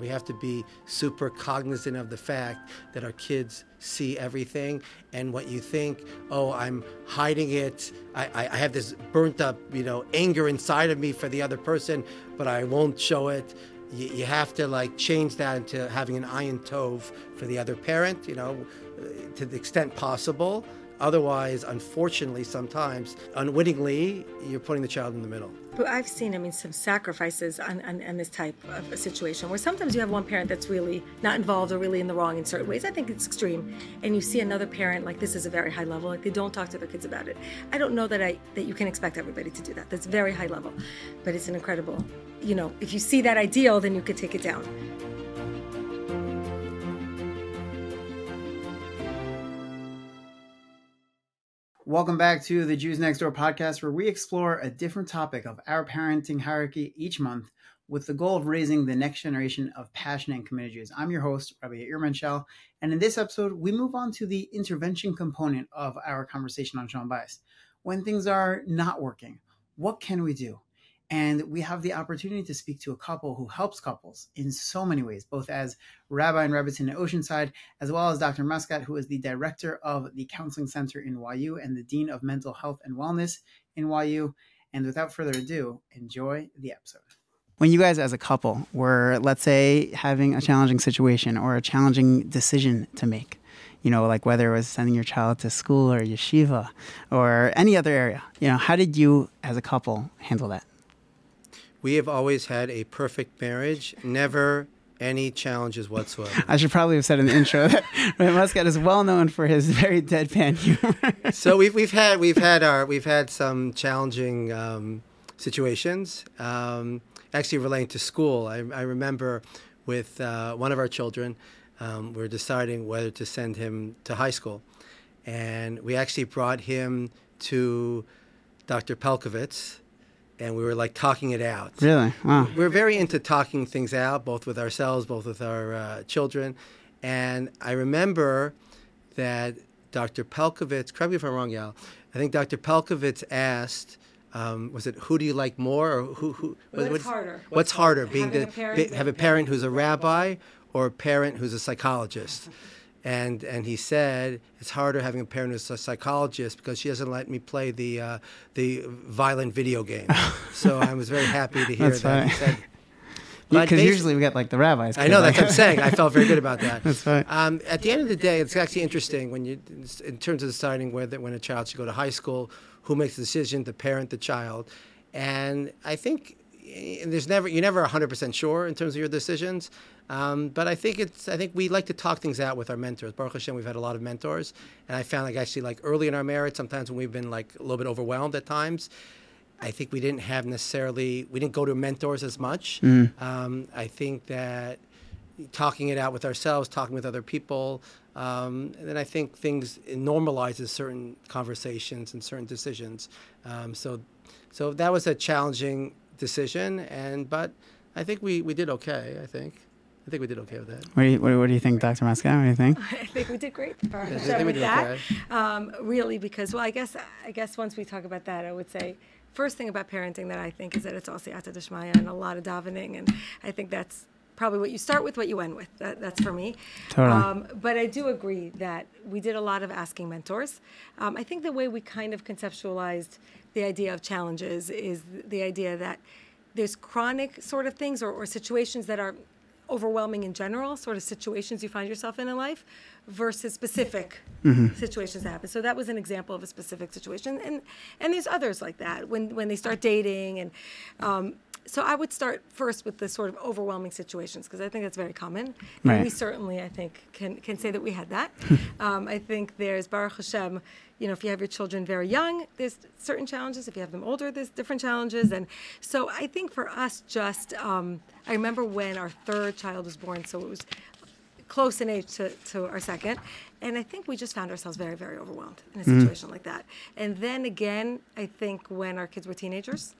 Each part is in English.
We have to be super cognizant of the fact that our kids see everything, and what you think, oh, I'm hiding it. I, I, have this burnt up, you know, anger inside of me for the other person, but I won't show it. You, you have to like change that into having an ayin tove for the other parent, you know, uh, to the extent possible. Otherwise, unfortunately, sometimes unwittingly, you're putting the child in the middle. But I've seen, I mean, some sacrifices on, on, on, this type of a situation where sometimes you have one parent that's really not involved or really in the wrong in certain ways. I think it's extreme. And you see another parent, like this is a very high level, like they don't talk to their kids about it. I don't know that I that you can expect everybody to do that. That's very high level. But it's an incredible, you know, if you see that ideal, then you could take it down. Welcome back to the Jews Next Dor podcast, where we explore a different topic of our parenting hierarchy each month with the goal of raising the next generation of passionate and committed Jews. I'm your host, Rabbi Yair Menshel, and in this episode, we move on to the intervention component of our conversation on Shalom Bayis. When things are not working, what can we do? And we have the opportunity to speak to a couple who helps couples in so many ways, both as rabbi and rebbitzin in Oceanside, as well as Dr. Muskat, who is the director of the Counseling Center in YU and the Dean of Mental Health and Wellness in YU. And without further ado, enjoy the episode. When you guys, as a couple, were, let's say, having a challenging situation or a challenging decision to make, you know, like whether it was sending your child to school or yeshiva or any other area, you know, how did you, as a couple, handle that? We have always had a perfect marriage, never any challenges whatsoever. I should probably have said in the intro that Muskat is well known for his very deadpan humor. so we've we've had we've had our we've had some challenging um, situations. Um, actually, relating to school, I, I remember with uh, one of our children, um, we are deciding whether to send him to high school, and we actually brought him to Dr. Pelcovitz and we were like talking it out. Really? Wow. We're very into talking things out, both with ourselves, both with our uh, children. And I remember that Dr. Pelcovitz, correct me if I'm wrong, Yael, I think Dr. Pelcovitz asked, um, was it who do you like more or who, who what's, what's harder? What's harder, being the, a have a parent who's a rabbi or a parent who's a psychologist? And and he said it's harder having a parent who's a psychologist because she doesn't let me play the uh, the violent video game. so I was very happy to hear that's that. Funny. Because usually we get like the rabbis. I know that's what I'm saying. I felt very good about that. that's fine. Um, at the end of the day, it's actually interesting when you, in terms of deciding whether when a child should go to high school, who makes the decision to parent the child, and I think eh, there's never you're never 100% sure in terms of your decisions. Um, but I think it's I think we like to talk things out with our mentors. Baruch Hashem, we've had a lot of mentors, and I found like actually like early in our marriage, sometimes when we've been like a little bit overwhelmed at times, I think we didn't have necessarily we didn't go to mentors as much. Mm. Um, I think that talking it out with ourselves, talking with other people, um, and then I think things normalizes certain conversations and certain decisions. Um, so, so that was a challenging decision, and but I think we, we did okay. I think. I think we did okay with that. What do you, what, what do you think, Dr. Muskat? What do you think? I think we did great. Yeah, I think we did that. okay. Um, really, because well, I guess I guess once we talk about that, I would say first thing about parenting that I think is that it's all siyata d'shmaya and a lot of davening, and I think that's probably what you start with, what you end with. That, that's for me. Totally. Um, but I do agree that we did a lot of asking mentors. Um, I think the way we kind of conceptualized the idea of challenges is the idea that there's chronic sort of things or, or situations that are overwhelming in general, sort of situations you find yourself in in life, versus specific mm-hmm. situations that happen. So that was an example of a specific situation, and and there's others like that when when they start dating, and um, so I would start first with the sort of overwhelming situations because I think that's very common, and we certainly I think can can say that we had that. um, I think there's Baruch Hashem you know, if you have your children very young, there's certain challenges. If you have them older, there's different challenges. And so I think for us, just um, I remember when our third child was born, so it was close in age to, to our second. And I think we just found ourselves very, very overwhelmed in a mm-hmm. situation mm-hmm. like that. And then again, I think when our kids were teenagers,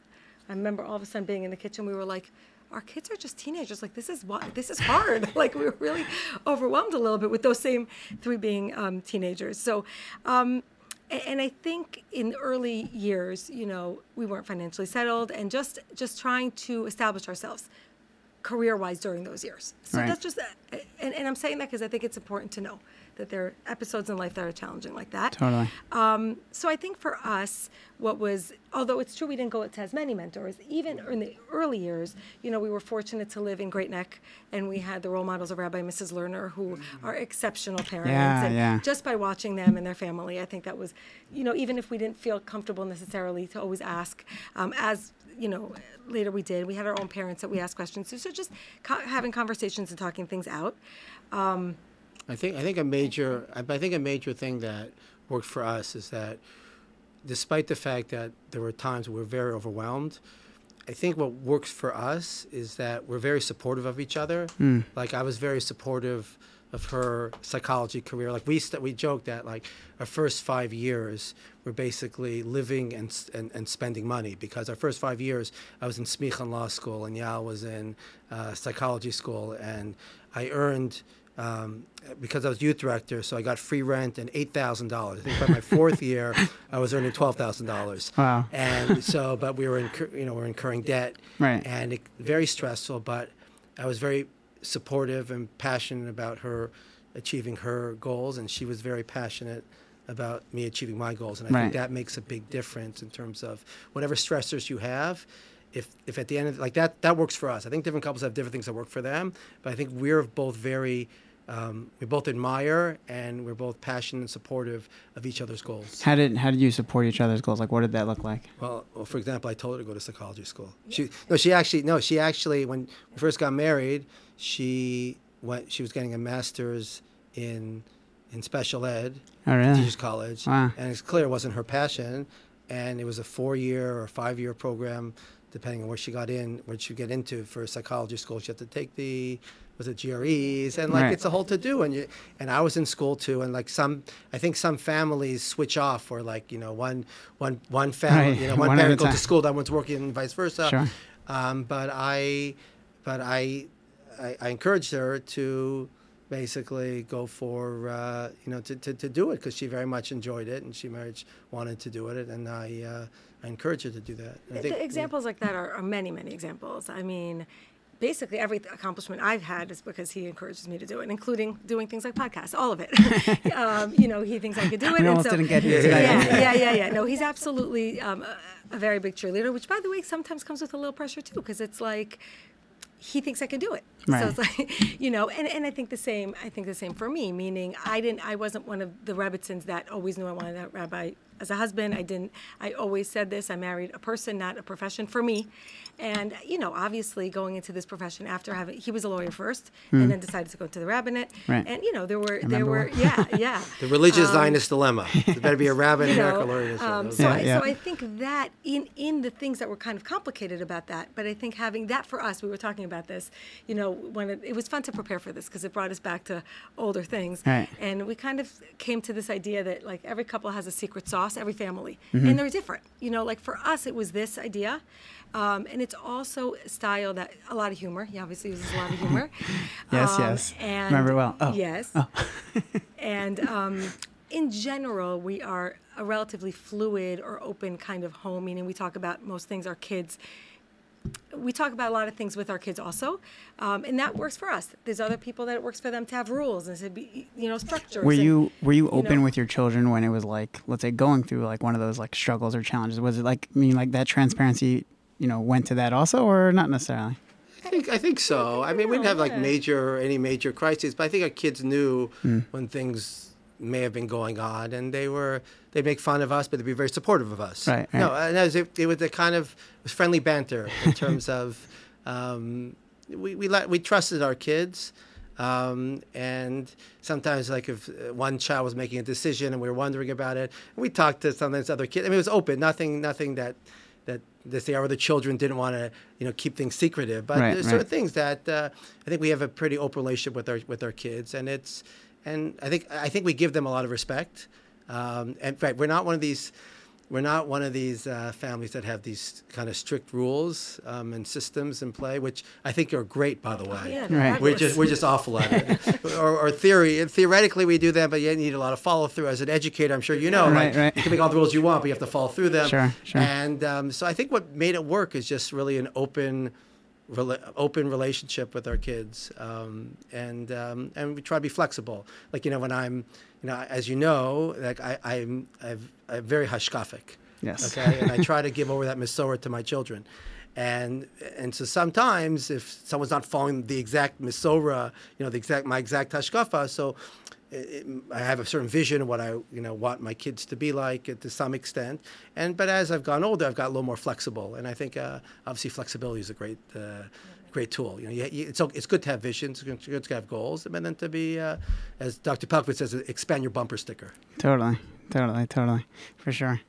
I remember all of a sudden being in the kitchen, we were like, our kids are just teenagers. Like this is what this is hard. like we were really overwhelmed a little bit with those same three being um, teenagers. So um, and I think in early years, you know, we weren't financially settled, and just just trying to establish ourselves career-wise during those years. So Right. that's just, and, and I'm saying that because I think it's important to know that there are episodes in life that are challenging like that. Totally. Um, so I think for us, what was, although it's true we didn't go to as many mentors, even in the early years, you know, we were fortunate to live in Great Neck, and we had the role models of Rabbi and Mrs. Lerner, who are exceptional parents. Yeah, and yeah. just by watching them and their family, I think that was, you know, even if we didn't feel comfortable necessarily to always ask, um, as you know, later we did. We had our own parents that we asked questions to. So just co- having conversations and talking things out. I think I think a major I I think a major thing that worked for us is that despite the fact that there were times we were very overwhelmed, I think what works for us is that we're very supportive of each other. Like I was very supportive of her psychology career. Like we st- we joked that like our first five years were basically living and, and and spending money because our first five years I was in Smicha Law School and Yael was in uh, psychology school and I earned um, because I was youth director, so I got free rent and eight thousand dollars. I think by my fourth year, I was earning twelve thousand dollars. Wow. And so, but we were, incur- you know, we're incurring debt, Right. And it, very stressful. But I was very supportive and passionate about her achieving her goals, and she was very passionate about me achieving my goals. And I Right. think that makes a big difference in terms of whatever stressors you have. If, if at the end of like that that works for us. I think different couples have different things that work for them, but I think we're both very um, we both admire and we're both passionate and supportive of each other's goals. How did how did you support each other's goals? Like, what did that look like? Well, well, for example, I told her to go to psychology school. She no, she actually no, she actually when we first got married, she went. She was getting a master's in in special ed, Oh, really? teachers college, Wow. and it's clear it wasn't her passion, and it was a four year or five year program, depending on where she got in, where she get into for psychology school. She had to take the was it GREs and like Right. it's a whole to do and you and I was in school too and like some I think some families switch off or like you know one one one family Right. you know one, One parent goes to school that one's working and vice versa Sure. um, but I but I, I I encouraged her to basically go for uh, you know to, to, to do it because she very much enjoyed it and she very much wanted to do it and I uh, I encouraged her to do that And I The examples like that are, are many, many examples. I mean, basically every accomplishment I've had is because he encourages me to do it, including doing things like podcasts, all of it. um, you know, he thinks I could do it. We and almost so, didn't get here yeah, yeah, yeah, yeah. No, he's absolutely um, a, a very big cheerleader, which, by the way, sometimes comes with a little pressure too, because it's like he thinks I can do it. Right. So it's like, you know, and, and I think the same. I think the same for me. Meaning, I didn't. I wasn't one of the Rebbitzins that always knew I wanted a rabbi as a husband. I didn't. I always said this. I married a person, not a profession, for me. And you know, obviously, going into this profession after having, he was a lawyer first, and then decided to go into the rabbinate. Hmm. Right. And you know, there were there were one. yeah yeah. the religious Zionist dilemma there better be a rabbin you in know, America lawyer this um, so, Yeah, I, yeah. so I think that in in the things that were kind of complicated about that, but I think having that for us, we were talking about this, you know, when it, it was fun to prepare for this because it brought us back to older things, Right. and we kind of came to this idea that like every couple has a secret sauce, every family, Mm-hmm. and they're different. You know, like for us, it was this idea. Um, and it's also style that a lot of humor. He obviously uses a lot of humor. Yes, Um, yes. And Remember well. Oh. Yes. and um, in general, we are a relatively fluid or open kind of home, meaning we talk about most things our kids. We talk about a lot of things with our kids also, um, and that works for us. There's other people that it works for them to have rules and to be, you know, structures. Were and- you were you open know- with your children when it was like, let's say, going through like one of those like struggles or challenges? Was it like, I mean, like that transparency, you know, went to that also, or not necessarily? I think I think so. I mean, we didn't have like major any major crises, but I think our kids knew Hmm. when things may have been going on, and they were they'd make fun of us, but they'd be very supportive of us. Right, No, and it was, it, was a kind of it was friendly banter in terms of um, we we let we trusted our kids. Um, and sometimes, like if uh, one child was making a decision and we were wondering about it, we talked to sometimes other kids. I mean, it was open, nothing, nothing that that that the other children didn't want to, you know, keep things secretive. But Right, there's right. certain things that uh, I think we have a pretty open relationship with our with our kids, and it's and I think I think we give them a lot of respect. Um, and right, we're not one of these. We're not one of these uh, families that have these kind of strict rules um, and systems in play, which I think are great, by the way. yeah, Right. We're just we're just awful at it. or, or theory theoretically we do that, but you need a lot of follow through. As an educator, I'm sure you know, Right, like right. you can make all the rules you want, but you have to follow through them. Sure, sure. And um, so I think what made it work is just really an open rela- open relationship with our kids, um, and um, and we try to be flexible. Like you know, when I'm, you know, as you know, like I, I'm, I've, I'm very hashkafic. Yes. Okay, and I try to give over that Masorah to my children. And and so sometimes if someone's not following the exact Masorah, you know, the exact my exact hashkafa, so I have a certain vision of what I you know want my kids to be like to some extent. And but as I've gone older, I've got a little more flexible, and I think uh, obviously flexibility is a great. Uh, Great tool. You know, you, you, it's it's good to have visions, it's good to have goals, and then to be, uh, as Dr. Pelcovitz says, expand your bumper sticker. Totally, totally, totally, for sure.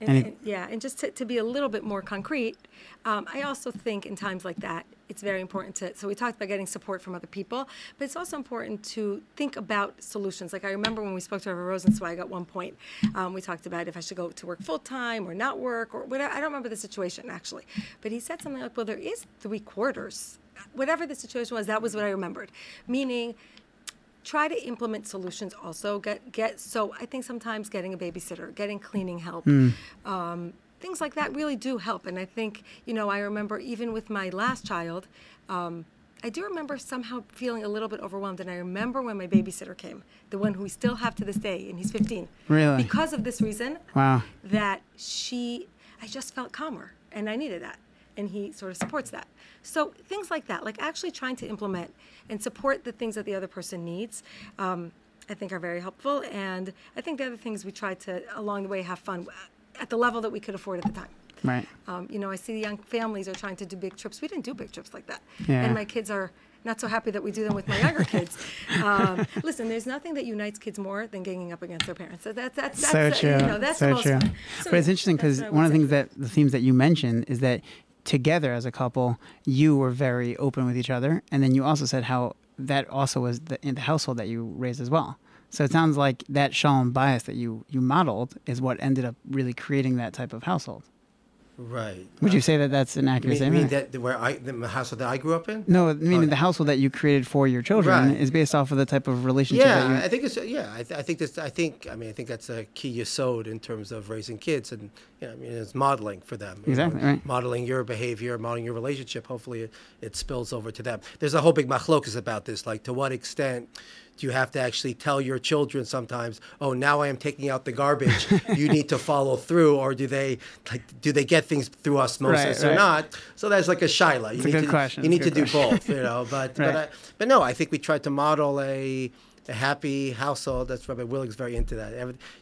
And, and, yeah, and just to, to, be a little bit more concrete, um, I also think in times like that, it's very important to. So we talked about getting support from other people, but it's also important to think about solutions. Like I remember when we spoke to Rabbi Rosenzweig at one point, um, we talked about if I should go to work full time or not work or whatever. I don't remember the situation actually, but he said something like, "Well, there is three quarters." Whatever the situation was, that was what I remembered. Meaning, try to implement solutions also. Get get so i think sometimes getting a babysitter getting cleaning help mm. um, things like that really do help. And i think you know i remember even with my last child um, i do remember somehow feeling a little bit overwhelmed. And i remember when my babysitter came the one who we still have to this day and he's 15 really? Because of this reason wow. that she i just felt calmer and i needed that and he sort of supports that so things like that, like actually trying to implement and support the things that the other person needs. Um, I think are very helpful, and I think the other things we try to along the way have fun at the level that we could afford at the time. Right. Um, you know, I see the young families are trying to do big trips. We didn't do big trips like that, yeah. and my kids are not so happy that we do them with my younger kids. Um, listen, there's nothing that unites kids more than ganging up against their parents. So that's that's, that's so true. You know, that's so true. So but it's interesting because one of the things that the themes that you mentioned is that together as a couple, you were very open with each other, and then you also said how that also was the, in the household that you raised as well. So it sounds like that shalom bayis that you you modeled is what ended up really creating that type of household. Right. Would you uh, say that that's an accurate you mean, statement? mean that where I the household that I grew up in? No, meaning uh, the household that you created for your children Right. is based off of the type of relationship Yeah, that you. I think it's yeah. I, th- I think that's I think I mean I think that's a key yesod in terms of raising kids and you know, I mean it's modeling for them. you Exactly, know, right. Modeling your behavior, modeling your relationship. Hopefully, it, it spills over to them. There's a whole big machlokas about this. Like to what extent do you have to actually tell your children sometimes? Oh, now I am taking out the garbage. you need to follow through, or do they like do they get things through osmosis Right, or right. not? So that's like a shaila. You It's a need good to, question. You need to do both, you know. But Right. but I, but no, I think we tried to model a a happy household. That's Rabbi Willig's very into that.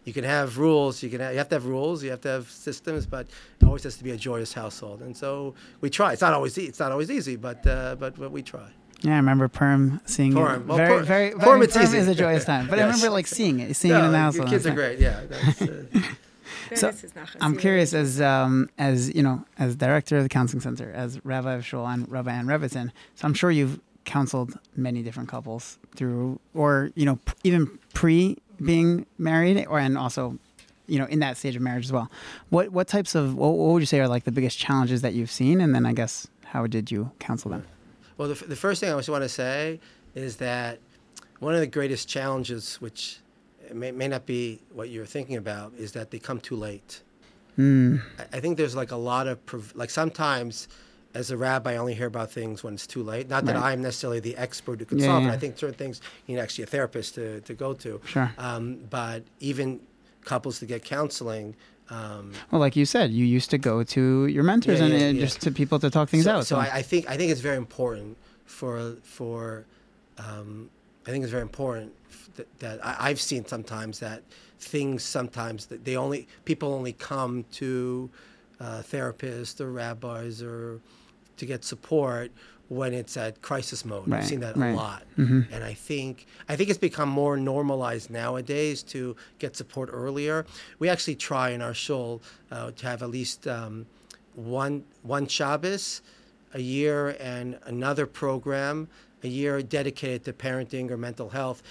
You can have rules. You can have, you have to have rules. You have to have systems, but it always has to be a joyous household. And so we try. It's not always e- it's not always easy, but uh, but but we try. Yeah, I remember Perm seeing Purim. it. Well, Very, Purim- very, Purim, very it's Purim is a joyous time. But I remember like seeing it, seeing it No, in the your household. kids are and great. Yeah. That's, uh, So, This is nachas, I'm curious as um, as you know, as director of the counseling center, as Rabbi of Shul and Rabbi and Rebbetzin. So I'm sure you've counseled many different couples through, or you know, p- even pre being married, or and also, you know, in that stage of marriage as well. What what types of what, what would you say are like the biggest challenges that you've seen, and then I guess how did you counsel them? Well, the, f- the first thing I just want to say is that one of the greatest challenges, which may, may not be what you're thinking about, is that they come too late. Mm, I, I think there's like a lot of, prov- like sometimes as a rabbi, I only hear about things when it's too late. Not that Right. I'm necessarily the expert who can Yeah, solve it. I think certain things you need actually a therapist to, to go to. Sure. Um, but even couples to get counseling, um, well, like you said, you used to go to your mentors Yeah, and yeah, uh, yeah. just to people to talk things so, out. So I, I think I think it's very important for for um, I think it's very important that, that I, I've seen sometimes that things sometimes that they only people only come to uh, therapists or rabbis or to get support when it's at crisis mode. Right, I've seen that right. a lot, Mhm. and I think I think it's become more normalized nowadays to get support earlier. We actually try in our shul uh, to have at least um, one one Shabbos a year and another program a year dedicated to parenting or mental health.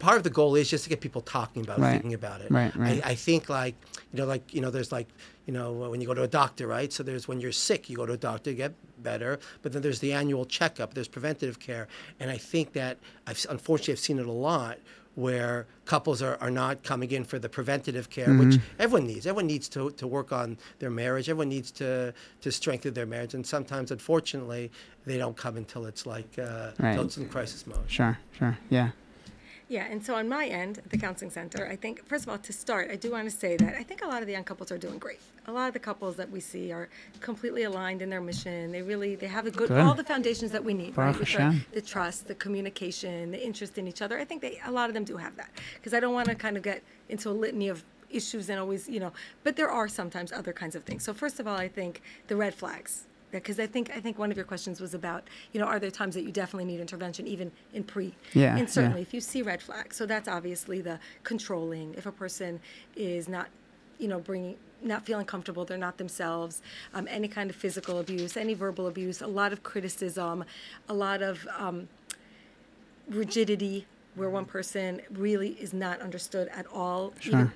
Part of the goal is just to get people talking about it. Right. thinking about it. Right, right. I, I think like you know, like you know, there's like you know when you go to a doctor, right? So there's when you're sick, you go to a doctor, to get better, but then there's the annual checkup, there's preventative care, and I think that I've unfortunately I've seen it a lot where couples are, are not coming in for the preventative care, which Mm-hmm. everyone needs. Everyone needs to, to work on their marriage. Everyone needs to, to strengthen their marriage. And sometimes, unfortunately, they don't come until it's like uh, Right. until it's in crisis mode. Sure, sure. Yeah. Yeah, and so on my end at the counseling center, I think first of all to start, I do want to say that I think a lot of the young couples are doing great. A lot of the couples that we see are completely aligned in their mission. They really they have a good, Good. all the foundations that we need, right? Baruch Which are the trust, the communication, the interest in each other. I think they a lot of them do have that because I don't want to kind of get into a litany of issues and always, you know, but there are sometimes other kinds of things. So first of all, I think the red flags because I think I think one of your questions was about you know are there times that you definitely need intervention even in pre Yeah, and certainly yeah. if you see red flags so that's obviously the controlling if a person is not you know bringing not feeling comfortable they're not themselves um, any kind of physical abuse any verbal abuse a lot of criticism a lot of um, rigidity where one person really is not understood at all even Sure.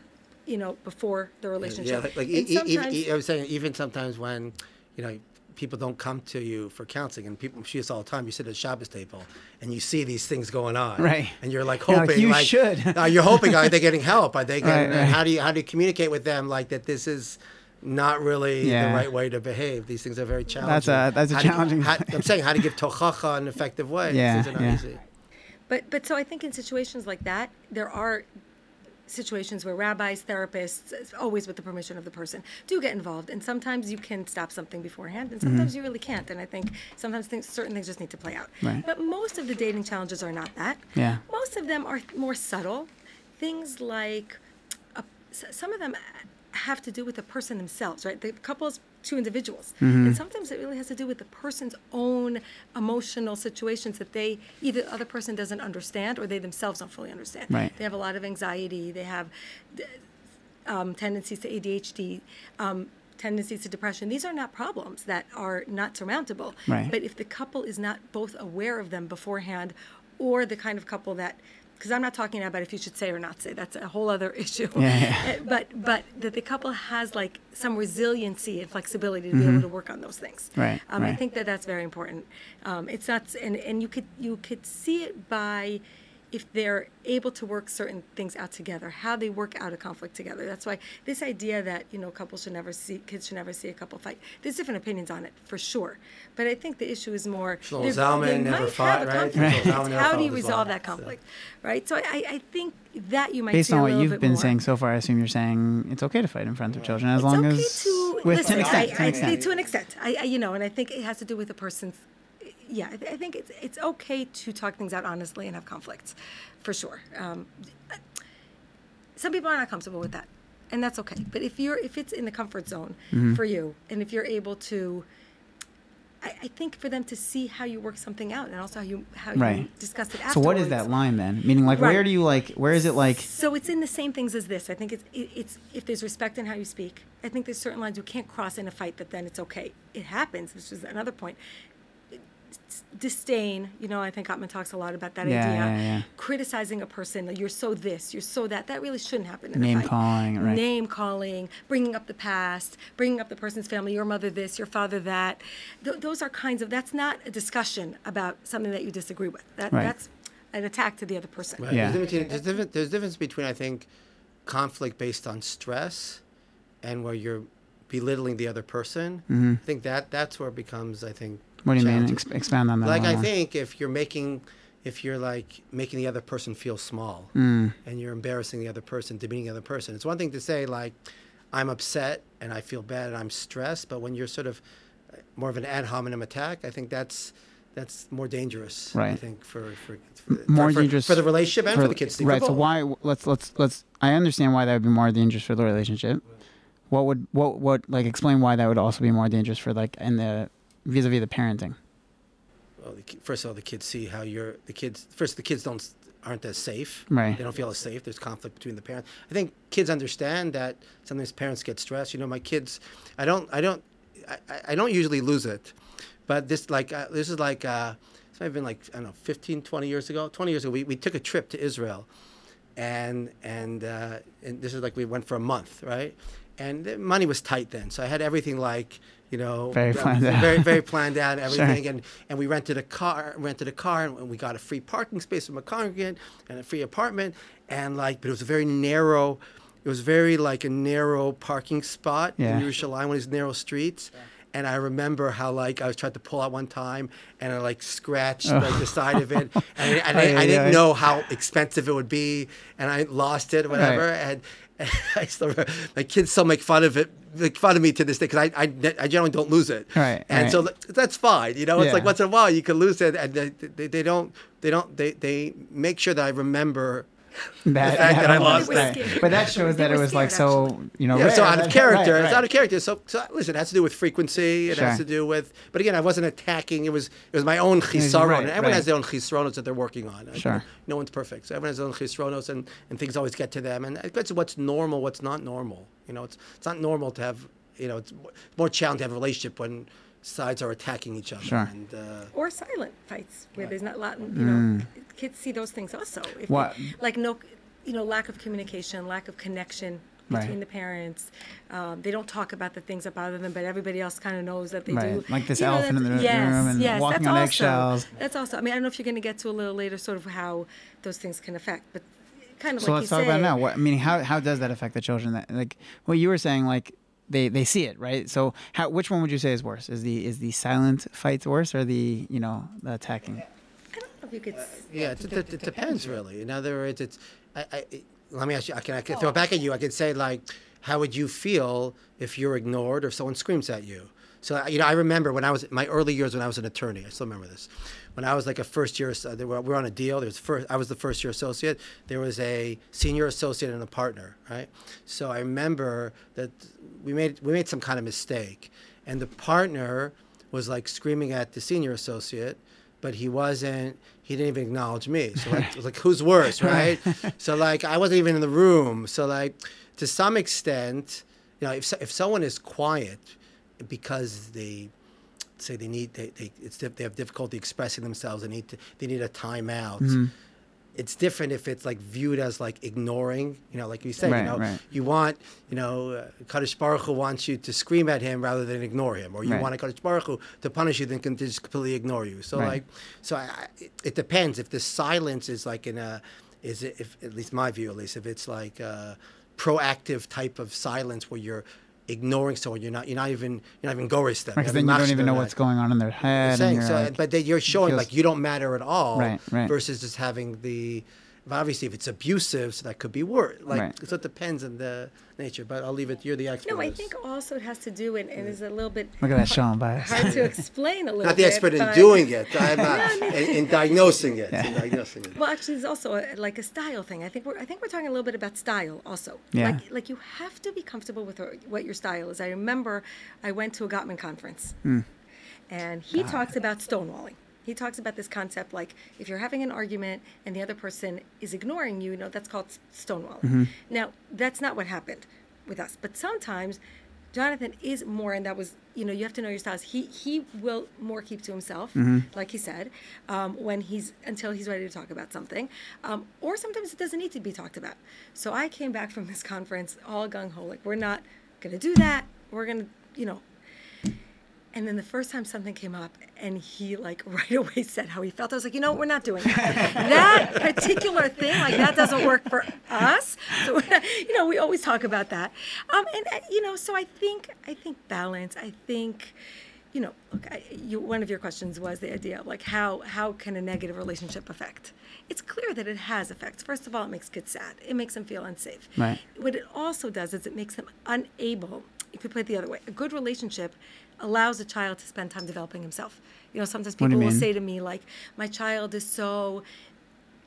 you know before the relationship Yeah, like, like And e- e- even, sometimes- e- I was saying, even sometimes when, you know, people don't come to you for counseling, and people see this all the time. You sit at a Shabbos table, and you see these things going on, Right. And you're like You're like, hoping, "You like, should." uh, you're hoping, are they getting help? Are they getting? Right, right. How do you how do you communicate with them like that? This is not really Yeah. the right way to behave. These things are very challenging. That's a- that's a How do you- challenging- how- I'm saying how to give tochacha an effective way. Yeah, These things are not yeah. easy. But but so I think in situations like that, there are situations where rabbis, therapists, always with the permission of the person, do get involved. And sometimes you can stop something beforehand, and Mm-hmm. sometimes you really can't. And I think sometimes things, certain things just need to play out. Right. But most of the dating challenges are not that. Yeah. Most of them are more subtle. Things like a, s- some of them have to do with the person themselves, right? The couple's two individuals. Mm-hmm. And sometimes it really has to do with the person's own emotional situations that they either the other person doesn't understand or they themselves don't fully understand. Right. They have a lot of anxiety. They have um, tendencies to ADHD. Um, tendencies to depression these are not problems that are not surmountable Right. but if the couple is not both aware of them beforehand or the kind of couple that because i'm not talking about if you should say or not say that's a whole other issue Yeah. Uh, but but that the couple has like some resiliency and flexibility to be able to work on those things Mm-hmm. Right, um, i think that that's very important um, it's not and, and you could you could see it by if they're able to work certain things out together, how they work out a conflict together. That's why this idea that you know couples should never see kids should never see a couple fight. There's different opinions on it for sure, but I think the issue is more. Shlomo they- Zalman never might fought, have right? conflict. Shlomo It's Zalman never How do you resolve wife, that so. conflict, right? So I, I I think that you might Based see on a what you've been more. saying so far, I assume you're saying it's okay to fight in front of children as It's long okay as to with listen. to an extent. I, to an I, extent. to an extent. I, I, you know, and I think it has to do with the person's. Yeah, I, th- I think it's it's okay to talk things out honestly and have conflicts, for sure. Um, some people are not comfortable with that, and that's okay. But if you're if it's in the comfort zone Mm-hmm. for you, and if you're able to. I, I think for them to see how you work something out, and also how you how you Right. discuss it Afterwards. So what is that line then? Meaning, like, Right. where do you like? Where is it like? So it's in the same things as this. I think it's it, it's if there's respect in how you speak. I think there's certain lines you can't cross in a fight, that then it's okay. It happens. Which is another point. It's disdain. You know, I think Gottman talks a lot about that Yeah, idea. yeah, yeah. Criticizing a person, like, you're so this, you're so that. That really shouldn't happen in Name a fight. calling, right. Name calling, bringing up the past, bringing up the person's family, your mother this, your father that. Th- those are kinds of. That's not a discussion about something that you disagree with. That Right. that's an attack to the other person. Right. Yeah. There's, difference, there's, different, there's difference between, I think, conflict based on stress and where you're belittling the other person. Mm-hmm. I think that that's where it becomes, I think, What do you mean? Ex- expound on that. Like, I more. think if you're making, if you're like making the other person feel small Mm. and you're embarrassing the other person, demeaning the other person, it's one thing to say, like, I'm upset and I feel bad and I'm stressed, but when you're sort of uh, more of an ad hominem attack, I think that's. That's more dangerous, Right. I think, for, for, for more for, dangerous for the relationship and for, the kids. Right. So why? Let's let's let's. I understand why that would be more dangerous for the relationship. What would what what like explain why that would also be more dangerous for like in the vis-a-vis the parenting? well, the, first of all, the kids see how you're. The kids first, the kids don't aren't as safe. Right. They don't feel as safe. There's conflict between the parents. I think kids understand that sometimes parents get stressed. You know, my kids. I don't. I don't. I, I- I don't usually lose it, but this like uh, this is like uh, this might have been like I don't know 15, 20 years ago. 20 years ago, we, we took a trip to Israel, and and uh, and this is like we went for a month, right? And the money was tight then, so I had everything like you know Very planned out. very very planned out everything, and and we rented a car, rented a car, and we got a free parking space from a congregant and a free apartment, and like, but it was a very narrow. It was very like a narrow parking spot Yeah. in Yerushalayim, one of these narrow streets. And I remember how like I was trying to pull out one time, and I like scratched oh. like the side of it, and I, I, Ay, I didn't know how expensive it would be, and I lost it, whatever. And, and I still remember, my kids still make fun of it, make fun of me to this day because I, I, I generally don't lose it. Right, And so th- that's fine. You know, it's like once in a while you can lose it, and they, they, they don't, they don't, they, they make sure that I remember. That, fact that I moment, lost it. right. They were But that shows They that it were was like scared, so, actually. you know, Yeah, so out of That- character. right, It's out of character. So, so listen, it has to do with frequency. It Sure. has to do with. But again, I wasn't attacking. It was it was my own chisaron. right, everyone right. has their own chisronos that they're working on. I- Sure. No one's perfect. So everyone has their own chisronos, and, and things always get to them. And it's what's normal, what's not normal. You know, it's it's not normal to have. You know, it's more challenging to have a relationship when sides are attacking each other. Sure. And, uh, or silent fights where there's not a lot you know kids see those things also if they- like no you know lack of communication lack of connection between Right. the parents um, they don't talk about the things that bother them but everybody else kind of knows that they Right. do Like this You know, elephant in that's- the yes, room and yes, walking that's on also, eggshells. that's also i mean i don't know if you're going to get to a little later sort of how those things can affect but kind of So like let's you talk say, about it now. What I mean, how how does that affect the children? That like what you were saying, like they they see it, right? So how which one would you say is worse? Is the is the silent fights worse or the you know the attacking? i don't know if you could uh, s- Yeah, it, it, it depends really. In other words, it's. I, I, it- let me ask you. I can, I can throw it back at you. I could say like, how would you feel if you're ignored or if someone screams at you? So you know, I remember when I was my early years when I was an attorney. I still remember this. When I was like a first year, uh, were, we were on a deal. There was first. I was the first year associate. There was a senior associate and a partner, right? So I remember that we made we made some kind of mistake, and the partner was like screaming at the senior associate, but he wasn't. He didn't even acknowledge me. So like, like who's worse, right? so like I wasn't even in the room. So like to some extent, you know, if if someone is quiet because they say they need they, they it's they have difficulty expressing themselves, they need to they need a timeout. It's different if it's like viewed as like ignoring, you know, like you say, Right, you know, right. you want, you know, uh, Kadosh Baruch Hu wants you to scream at him rather than ignore him, or you Right. want a Kadosh Baruch Hu to punish you than can just completely ignore you. So like, so I, it, it depends. If the silence is like in a, is it, if at least my view at least, if it's like a proactive type of silence where you're ignoring someone, you're not, you're not even, you're not even goris them. Because then you don't even know what's going on in their head. Saying. you're So, like, but then you're showing feels- like you don't matter at all, Right, right. versus just having the. Obviously, if it's abusive, so that could be worse. Like, Right. so it depends on the nature. But I'll leave it. You're the expert. no i think also it has to do and, and is a little bit look at that Sean bias. hard to explain a little bit. not the bit, expert in doing it. I'm uh, in, in diagnosing it. In diagnosing it. Well, actually, it's also a, like a style thing. I think we're I think we're talking a little bit about style also. Yeah. Like like you have to be comfortable with what- what your style is. I remember I went to a Gottman conference, Hmm. and he talks about stonewalling. He talks about this concept like if you're having an argument and the other person is ignoring you, you know that's called stonewalling. Mm-hmm. Now that's not what happened with us, but sometimes. Jonathan is more, and that was, you know, you have to know your styles. He he will more keep to himself, Mm-hmm. like he said, um, when he's until he's ready to talk about something, um, or sometimes it doesn't need to be talked about. So I came back from this conference all gung ho, like we're not gonna do that. We're gonna, you know. And then the first time something came up, and he like right away said how he felt. I was like, you know, what? we're not doing that. that particular thing, like that doesn't work for us. So, you know, we always talk about that. Um, and uh, you know, so I think I think balance. I think, you know, look, I, you, one of your questions was the idea of like how how can a negative relationship affect? It's clear that it has effects. First of all, it makes kids sad. It makes them feel unsafe. Right. What it also does is it makes them unable. If you put it the other way, a good relationship allows a child to spend time developing himself. You know, sometimes people will mean? say to me like, "My child is so."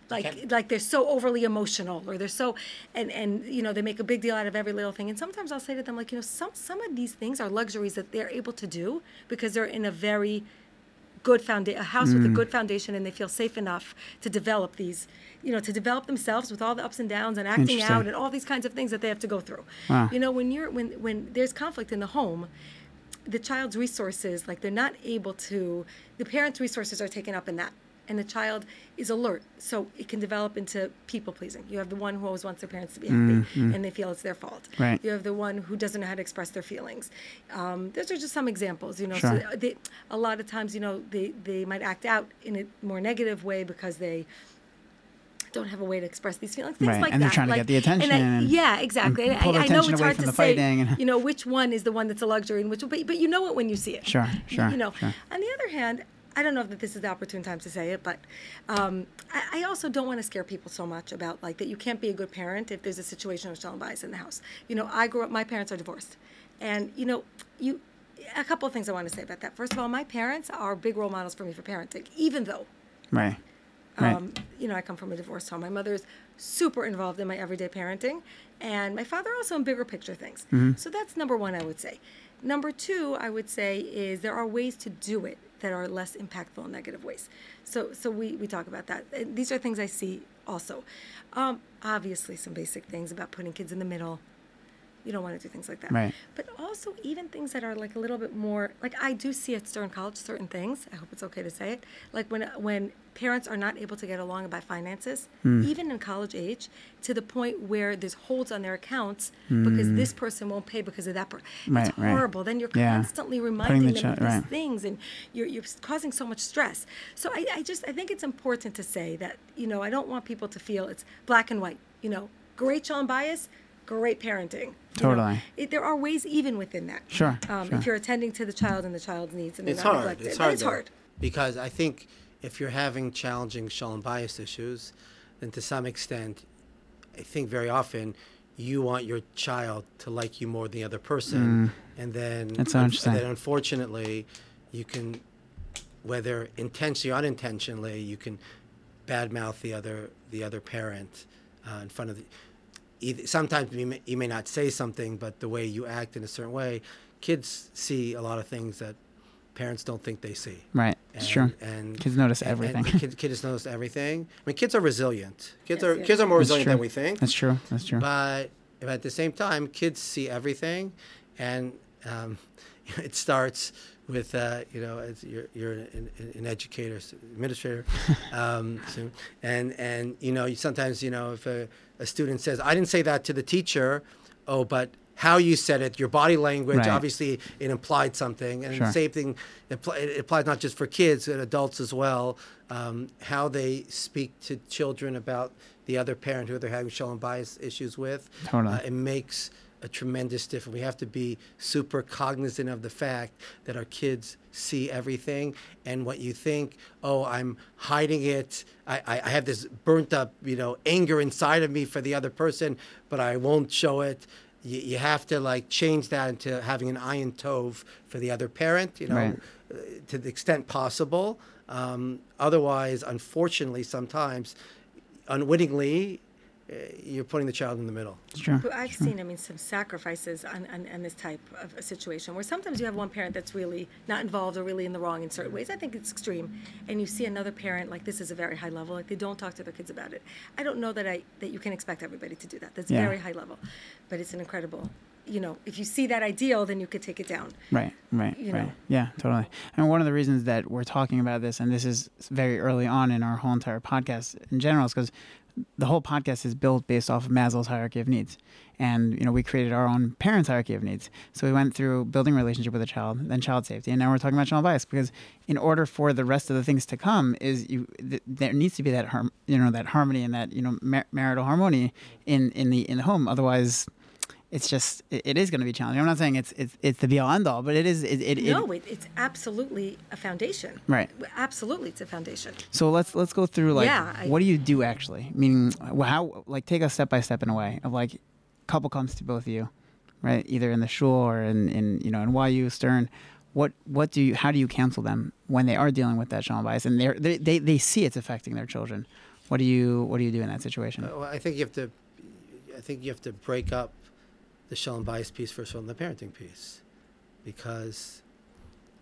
Like, like they're so overly emotional, or they're so, and and you know they make a big deal out of every little thing. And sometimes I'll say to them like, you know, some some of these things are luxuries that they're able to do because they're in a very good foundation, a house with a Mm. good foundation, and they feel safe enough to develop these, you know, to develop themselves with all the ups and downs and acting out and all these kinds of things that they have to go through. Wow. You know, when you're when when there's conflict in the home, the child's resources, like they're not able to, the parents' resources are taken up in that. And the child is alert. So it can develop into people pleasing. You have the one who always wants their parents to be happy and they feel it's their fault. Mm-hmm. Right. You have the one who doesn't know how to express their feelings. Um, those are just some examples, you know. Sure. So they, a lot of times, you know, they, they might act out in a more negative way because they don't have a way to express these feelings. Things Right, like and they're that. trying to get the attention And I, yeah, exactly. and And pull the I, I know it's hard to say, and- you know, which one is the one that's a luxury and which, but, but you know it when you see it. Sure, sure, You know. sure. On the other hand, I don't know if this is the opportune time to say it, but um, I, I also don't want to scare people so much about like that you can't be a good parent if there's a situation of shalom bayis in the house. You know, I grew up. My parents are divorced, and you know, you. A couple of things I want to say about that. First of all, my parents are big role models for me for parenting, even though Right. Right. um, you know, I come from a divorced home. My mother's super involved in my everyday parenting, and my father also in bigger picture things. So that's number one, I would say. Number two, I would say, is there are ways to do it that are less impactful in negative ways. So, so we, we talk about that. These are things I see also. Um, obviously, some basic things about putting kids in the middle. You don't want to do things like that. Right. But also even things that are like a little bit more like I do see at Stern College certain things. I hope it's okay to say it. Like when when parents are not able to get along about finances, Hmm. even in college age, to the point where there's holds on their accounts because this person won't pay because of that. Per- Hmm. Right, it's right. horrible. Then you're Yeah. constantly reminding the them chi- of these right. things, and you're you're causing so much stress. So I, I just I think it's important to say that you know I don't want people to feel it's black and white. You know, great shalom bayis, great parenting. you know. Totally. It, there are ways even within that. Sure, Um, sure. If you're attending to the child and the child's needs and they're It's not hard. neglected. It's hard. It's though, hard. because I think if you're having challenging Shalom Bayis issues, then to some extent, I think very often you want your child to like you more than the other person, and then Mm. That's so unf- interesting. then unfortunately, you can, whether intentionally or unintentionally, you can badmouth the other the other parent uh, in front of the. Either, sometimes you may, you may not say something, but the way you act in a certain way, kids see a lot of things that parents don't think they see. Right. It's And- true. And Kids notice and- everything. And kids, kids notice everything. I mean, kids are resilient. Kids Yes, are yes. kids are more That's resilient true. than we think. That's true. That's true. But at the same time, kids see everything, and um, it starts with uh, you know as you're, you're an, an educator, administrator, um, so, and and you know sometimes you know if a, a student says I didn't say that to the teacher, oh but how you said it, your body language, Right. obviously it implied something, and Sure. the same thing apply, it applies not just for kids but adults as well. Um, how they speak to children about the other parent who they're having shalom bayis issues with, Totally. uh, it makes a tremendous difference. We have to be super cognizant of the fact that our kids see everything, and what you think, oh, I'm hiding it. I, I, I have this burnt up, you know, anger inside of me for the other person, but I won't show it. You, you have to like change that into having an ayin tove for the other parent, you know, Right. uh, to the extent possible. Um, otherwise, unfortunately, sometimes unwittingly, Eh, you're putting the child in the middle. It's true. But I've seen, I mean, some sacrifices on, on, on this type of a situation where sometimes you have one parent that's really not involved or really in the wrong in certain ways. I think it's extreme, and you see another parent like this is a very high level, like they don't talk to their kids about it. I don't know that I that you can expect everybody to do that. That's Yeah. very high level, but it's an incredible. You know, if you see that ideal, then you could take it down. Right, right, you right. know. Yeah, totally. And one of the reasons that we're talking about this, and this is very early on in our whole entire podcast in general, is because the whole podcast is built based off of Maslow's hierarchy of needs. And, you know, we created our own parents' hierarchy of needs. So we went through building relationship with a child, then child safety, and now we're talking about shalom bayis because in order for the rest of the things to come is you th- there needs to be that harm, you know, that harmony and that, you know, mar- marital harmony in in the in the home. Otherwise, it's just it, it is going to be challenging. I'm not saying it's it's it's the be all end all, but it is it, it, it no, it, it's absolutely a foundation. Right. Absolutely, it's a foundation. So let's let's go through like Yeah, I- what do you do actually? Meaning wh- how like take us step by step in a way of like couple comes to both of you, right? Either in the shul or in, in you know in YU Stern. What what do you how do you counsel them when they are dealing with that shalom bayis and they're, they they they see it's affecting their children? What do you what do you do in that situation? Uh, Well, I think you have to. I think you have to break up the shalom bayis piece first of from the parenting piece, because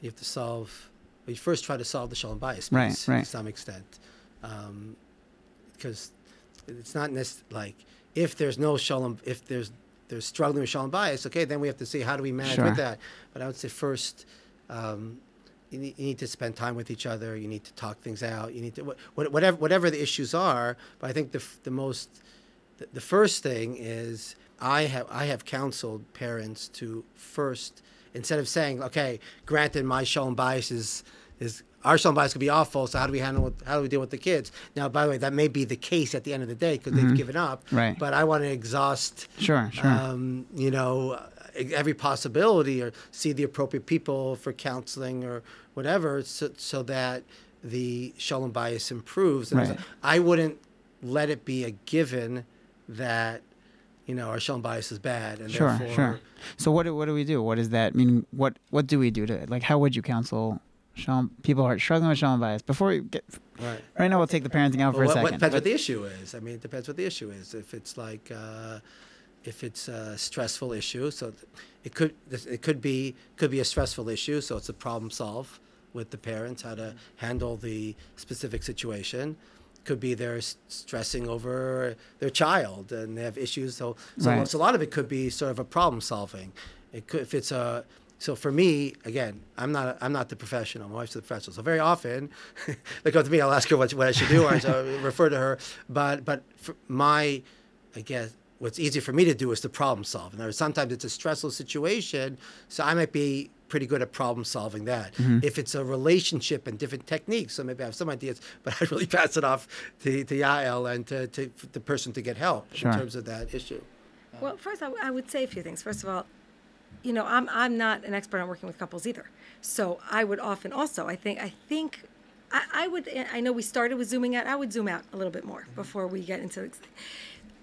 you have to solve. well, You first try to solve the shalom bayis piece Right, right. to some extent, um, because it's not necessarily like if there's no shalom, if there's there's struggling with shalom bayis, okay, then we have to see how do we manage Sure. with that. But I would say first, um, you need, you need to spend time with each other. You need to talk things out. You need to wh- whatever whatever the issues are. But I think the f- the most the, the first thing is I have I have counseled parents to first instead of saying okay, granted my shalom bayis is is our shalom bayis could be awful. So how do we handle it, how do we deal with the kids? Now, by the way, that may be the case at the end of the day because they've given up. Right. But I want to exhaust Sure, sure. um, you know, every possibility or see the appropriate people for counseling or whatever so, so that the shalom bayis improves. And Right. I wouldn't let it be a given that, you know, our shalom bayis is bad. And Sure, therefore, sure. So what do, what do we do? What does that mean? What what do we do to it? like? How would you counsel shalom, people who are struggling with shalom bayis? Before we get Right. right now, we'll take the parenting out for Well, a what, what second. depends what the issue is. I mean, it depends what the issue is. If it's like, uh, if it's a stressful issue, so it could it could be could be a stressful issue. So it's a problem solve with the parents how to handle the specific situation. Could be they're stressing over their child and they have issues. So so, Right. so a lot of it could be sort of a problem solving. It could if it's a so for me, again, I'm not I'm not the professional. My wife's the professional. So very often, they come to me. I'll ask her what, what I should do, or I'll refer to her. But but for my, I guess what's easy for me to do is to problem solve. And sometimes it's a stressful situation, so I might be pretty good at problem solving that. Mm-hmm. If it's a relationship and different techniques, so maybe I have some ideas, but I'd really pass it off to, to Yael and to, to the person to get help Sure. in terms of that issue. Uh, well, first, I, I would say a few things. First of all, you know, I'm I'm not an expert on working with couples either, so I would often also I think I think I, I would I know we started with zooming out. I would zoom out a little bit more mm-hmm. before we get into.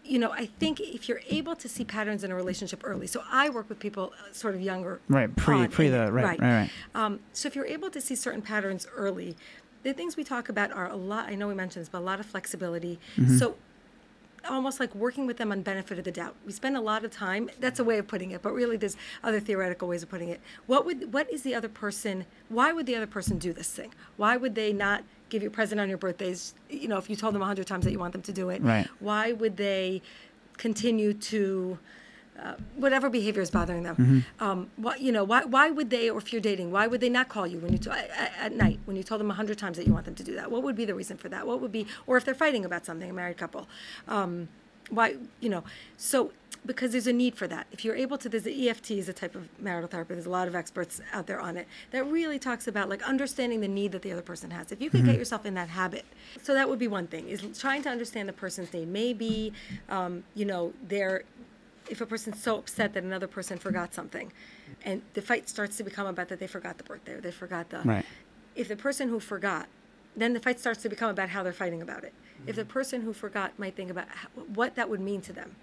You know, I think if you're able to see patterns in a relationship early, so I work with people uh, sort of younger, Right, pre- on pre the- it, right, right, right. Um, so if you're able to see certain patterns early, the things we talk about are a lot. I know we mentioned this, but a lot of flexibility. Mm-hmm. So almost like working with them on benefit of the doubt. We spend a lot of time. That's a way of putting it, but really there's other theoretical ways of putting it. What would what is the other person? Why would the other person do this thing? Why would they not give you a present on your birthdays? You know, if you told them a hundred times that you want them to do it, Right. why would they continue to? Uh, whatever behavior is bothering them, Mm-hmm. um, what you know, why why would they, or if you're dating, why would they not call you when you t- at, at night when you told them a hundred times that you want them to do that? What would be the reason for that? What would be, or if they're fighting about something, a married couple, um, why you know? So because there's a need for that. If you're able to, there's the EFT is a type of marital therapy. There's a lot of experts out there on it that really talks about like understanding the need that the other person has. If you can get yourself in that habit, so that would be one thing is trying to understand the person's need. Maybe, um, you know, they're if a person's so upset that another person forgot something and the fight starts to become about that they forgot the birthday or they forgot the Right. if the person who forgot then the fight starts to become about how they're fighting about it if the person who forgot might think about how, what that would mean to them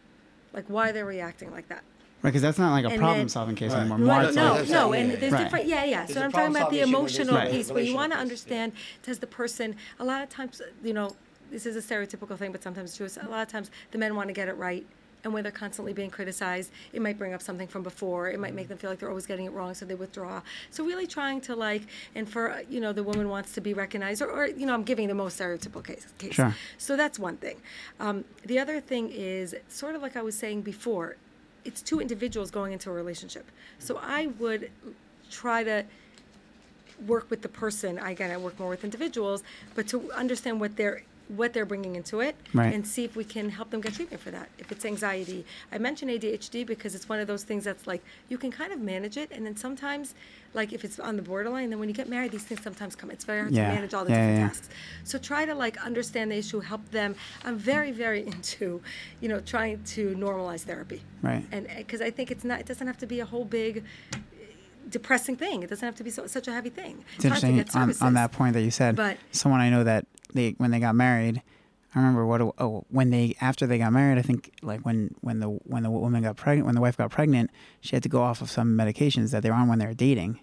like why they're reacting like that Right, because that's not like a And problem then- solving case Right. anymore. More Right, it's no, no, and there's yeah. different, yeah, yeah. There's So I'm talking about the problem-solving issue when emotional there's a piece, where you want to relational yeah. understand, does the person, a lot of times, you know, this is a stereotypical thing, but sometimes it's true. A lot of times the men want to get it right. And when they're constantly being criticized, it might bring up something from before. It might make them feel like they're always getting it wrong, so they withdraw. So really trying to like, and for you know, the woman wants to be recognized, or, or you know, I'm giving the most stereotypical case. case. Sure. So that's one thing. Um, the other thing is sort of like I was saying before, it's two individuals going into a relationship. So I would try to work with the person. Again, I work more with individuals, but to understand what they're what they're bringing into it Right. and see if we can help them get treatment for that. If it's anxiety, I mention ADHD because it's one of those things that's like you can kind of manage it, and then sometimes, like if it's on the borderline, then when you get married, these things sometimes come. It's very hard Yeah. to manage all the Yeah, different yeah, tasks. So try to like understand the issue, help them. I'm very, very into, you know, trying to normalize therapy. Right. And eh, because I think it's not, it doesn't have to be a whole big depressing thing. It doesn't have to be so, such a heavy thing. It's to interesting on, on that point that you said. But- someone I know that they when they got married, I remember what oh when they after they got married, I think like when when the when the woman got pregnant, when the wife got pregnant, she had to go off of some medications that they were on when they were dating,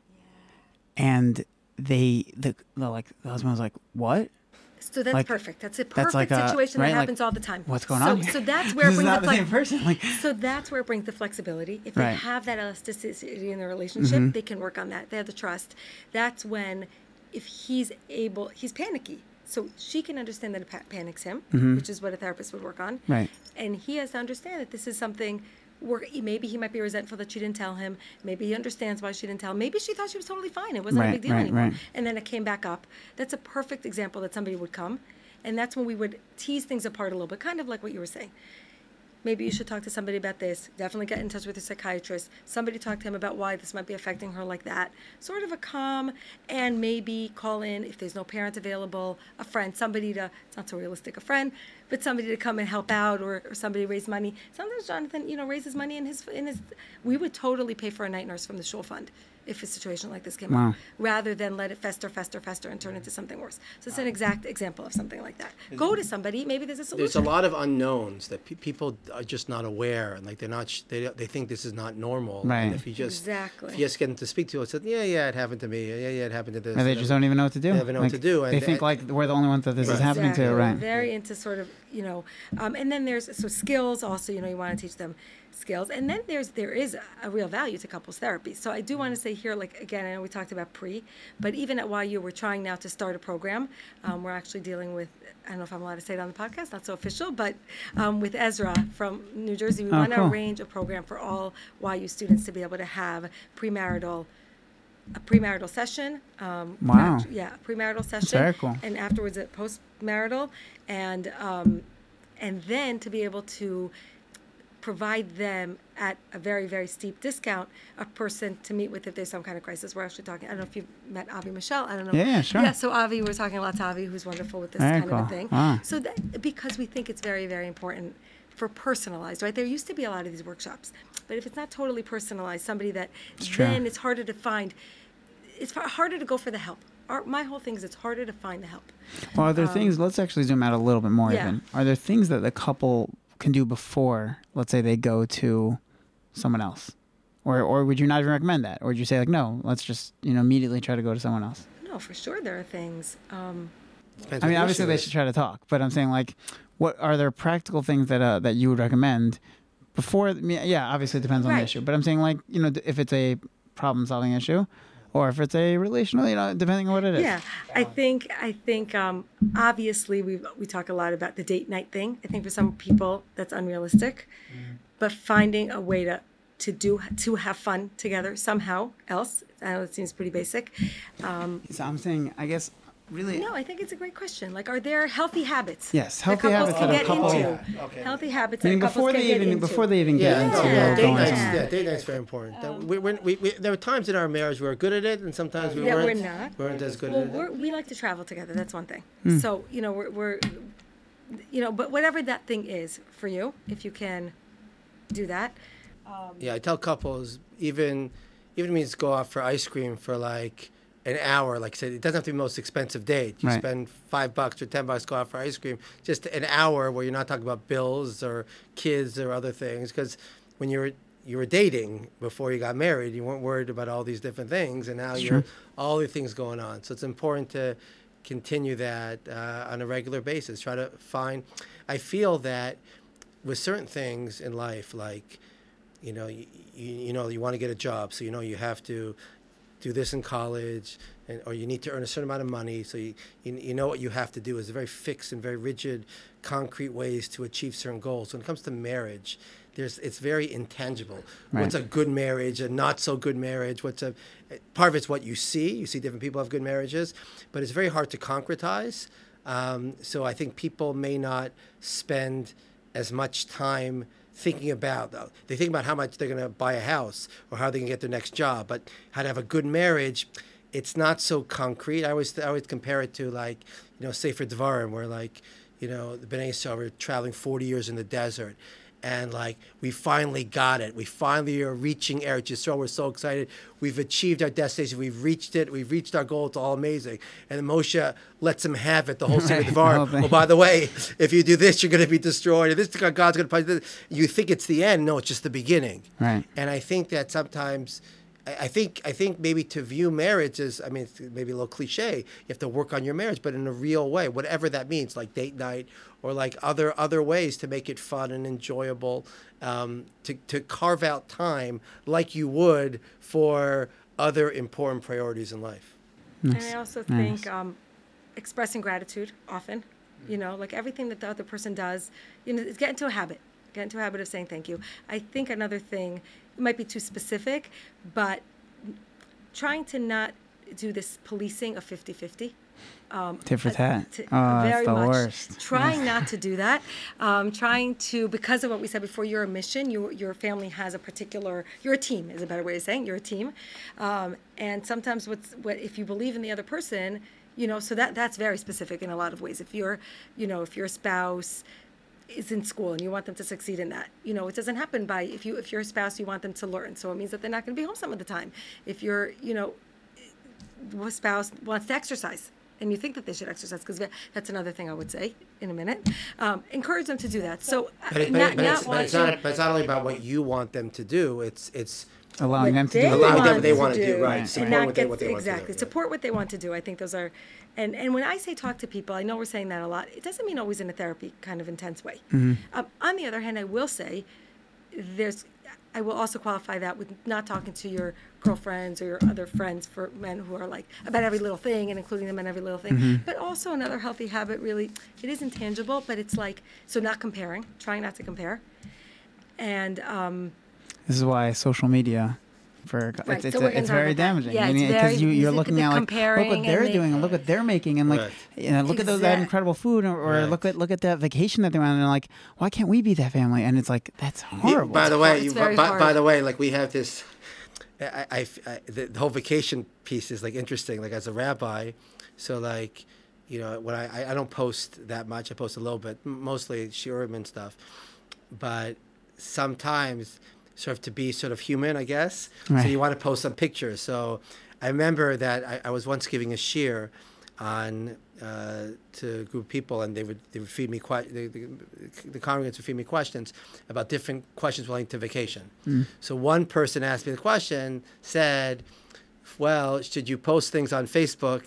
and they the, the like the husband was like what So that's Like, perfect. That's a perfect that's like a- situation right, that like, happens all the time. what's going so, on? So that's where it brings the same person like So that's where it brings the flexibility. If Right. they have that elasticity in the relationship, mm-hmm. they can work on that. They have the trust. That's when, if he's able, he's panicky. So she can understand that it pa- panics him, mm-hmm. which is what a therapist would work on. Right. And he has to understand that this is something work. Maybe he might be resentful that she didn't tell him. Maybe he understands why she didn't tell him. Maybe she thought she was totally fine. It wasn't a big deal right, anymore. right. And then it came back up. That's a perfect example that somebody would come, and that's when we would tease things apart a little bit, kind of like what you were saying maybe you should talk to somebody about this. Definitely get in touch with a psychiatrist. Somebody talk to him about why this might be affecting her like that. Sort of a calm, and maybe call in if there's no parent available, a friend, somebody to, it's not so realistic, a friend, but somebody to come and help out or, or somebody raise money. Sometimes Jonathan, you know, raises money in his, in his, we would totally pay for a night nurse from the shul fund if a situation like this came Wow. up, rather than let it fester, fester, fester, and turn into something worse. So it's an exact example of something like that. Go to somebody, maybe there's a solution. There's a lot of unknowns that pe- people are just not aware, and like they're not. Sh- they they think this is not normal. Right. And if you just Exactly. if you just get them to speak to us, said, yeah, yeah, it happened to me. Yeah, yeah, it happened to this. Or they just don't even know what to do. They don't know what to do, and they think that- like we're the only ones that this is happening Exactly. to, right? Very into sort of, you know, um, and then there's so skills also. You know, you want to teach them skills, and then there's there is a real value to couples therapy. So I do want to say here, like again, I know we talked about pre, but even at YU, we're trying now to start a program. Um, we're actually dealing with. I don't know if I'm allowed to say it on the podcast, not so official, but um, with Ezra from New Jersey, we Oh, want to cool. arrange a program for all YU students to be able to have premarital a premarital session. Um, Wow. act- yeah, premarital session. very cool. And afterwards, a postmarital, and um, and then to be able to provide them at a very very steep discount a person to meet with if there's some kind of crisis. We're actually talking. I don't know if you've met Avi Michelle. I don't know. Yeah, sure. Yeah, so Avi, we're talking a lot to Avi, who's wonderful with this kind of a thing. Wow. So that because we think it's very very important for personalized, right? There used to be a lot of these workshops, but if it's not totally personalized, somebody that true. then it's harder to find. It's harder to go for the help. Our, my whole thing is it's harder to find the help. Well, are there things? Let's actually zoom out a little bit more. Um, yeah. Even are there things that the couple can do before, let's say, they go to someone else, or or would you not even recommend that, or would you say like, no, let's just you know immediately try to go to someone else? No, for sure there are things. Um, I mean, obviously they should try to talk, but I'm saying like, what are there practical things that uh, that you would recommend before? I yeah, obviously it depends on the issue, but I'm saying like you know if it's a problem-solving issue, or if it's a relational, you know, depending on what it is. Yeah, I think I think um, obviously we we talk a lot about the date night thing. I think for some people that's unrealistic, but finding a way to to do to have fun together somehow else. I know it seems pretty basic. Um, So I'm saying, I guess, really. no, I think it's a great question. Like, are there healthy habits? Yes, that healthy couples habits can that a get couple- into. Yeah, okay. Healthy habits I mean, that couples before can they get even into. before they even get Yeah, into no, Yeah. date going night's, yeah, date night's very important. That we, we, we, we, there were times in our marriage we were good at it, and sometimes we Yeah, we're weren't. not. weren't as good Well, at it. we're, we like to travel together. That's one thing. Hmm. So you know, we're, we're, you know, but whatever that thing is for you, if you can do that, Yeah, I tell couples even even means go out for ice cream for like an hour. Like I said, it doesn't have to be the most expensive date. You Right. spend five bucks or ten bucks, go out for ice cream. Just an hour where you're not talking about bills or kids or other things. Because when you were you were dating before you got married, you weren't worried about all these different things, and now you're all the things going on. So it's important to continue that uh, on a regular basis. Try to find. I feel that with certain things in life, like you know, you, you know, you want to get a job, so you know you have to do this in college, and, or you need to earn a certain amount of money, so you, you, you know what you have to do. It's very fixed and very rigid, concrete ways to achieve certain goals. When it comes to marriage, there's it's very intangible. What's a good marriage, a not so good marriage? What's a part of it's what you see. You see different people have good marriages, but it's very hard to concretize. Um, so I think people may not spend as much time thinking about. They think about how much they're going to buy a house or how they can get their next job, but how to have a good marriage. It's not so concrete. I always I always compare it to like you know Sefer Devarim, where like you know the Bnei Yisrael were traveling 40 years in the desert, and like we finally got it. We finally are reaching Eretz Yisrael. We're so excited. We've achieved our destination. We've reached it. We've reached our goal. It's all amazing. And Moshe lets him have it. The whole Sefer Right, Devarim. thing. Oh, by the way, if you do this, you're going to be destroyed. If this God's going to punish this. You think it's the end. No, it's just the beginning. Right. And I think that sometimes, I I think, I think maybe to view marriage as, I mean, it's maybe a little cliche. You have to work on your marriage, but in a real way, whatever that means, like date night or like other other ways to make it fun and enjoyable, um, to to carve out time like you would for other important priorities in life. And I also think um, expressing gratitude often, you know, like everything that the other person does, you know, it's get into a habit. Get into a habit of saying thank you. I think another thing, it might be too specific, but trying to not do this policing of 50 50. Um, Tit for tat. t- Oh, very much. worst. Trying not to do that. Um, trying to, because of what we said before, you're a mission. You, your family has a particular. You're a team. Is a better way of saying you're a team. Um, and sometimes, what's what if you believe in the other person, you know, so that that's very specific in a lot of ways. If you're, you know, if your spouse is in school and you want them to succeed in that you know it doesn't happen by if you if you're a spouse you want them to learn so it means that they're not going to be home some of the time if you're you know a spouse wants to exercise and you think that they should exercise because that's another thing I would say in a minute. Um, encourage them to do that. So But, it, but, not, it- but, not it's, but it's watching- not. But it's not only about what you want them to do. It's it's allowing them to do Allowing it. them what they want wanna do, right, and support not what they- get- what they want to do, exactly support what they want to do. I think those are, and and when I say talk to people, I know we're saying that a lot. It doesn't mean always in a therapy kind of intense way. Mm-hmm. Um, on the other hand, I will say, there's, I will also qualify that with not talking to your girlfriends or your other friends for men who are like about every little thing and including them in every little thing. Mm-hmm. But also another healthy habit, really, it is intangible, but it's like so not comparing, trying not to compare, and. Um, This is why social media, for Right, it's, it's, so a- gonna it's very about that. damaging. Yeah, I it's mean, very- you, you're the- looking at like, look what they're the- doing and look what they're making and like, Right. you know, look at those that incredible food or, or Right. look at look at that vacation that they're on and they're like, why can't we be that family? And it's like that's horrible. By the way, you, by, by the way, like we have this. I, I, I- the, the whole vacation piece is like interesting. Like as a rabbi, so like, you know, when I I- I don't post that much. I post a little bit, m- mostly shiurim and stuff. But sometimes, sort of to be sort of human, I guess. So you want to post some pictures. So I remember that I, I was once giving a shiur on uh, to a group of people, and they would they would feed me que- the, the, the congregants would feed me questions about different questions relating to vacation. So one person asked me the question, said, "Well, should you post things on Facebook?"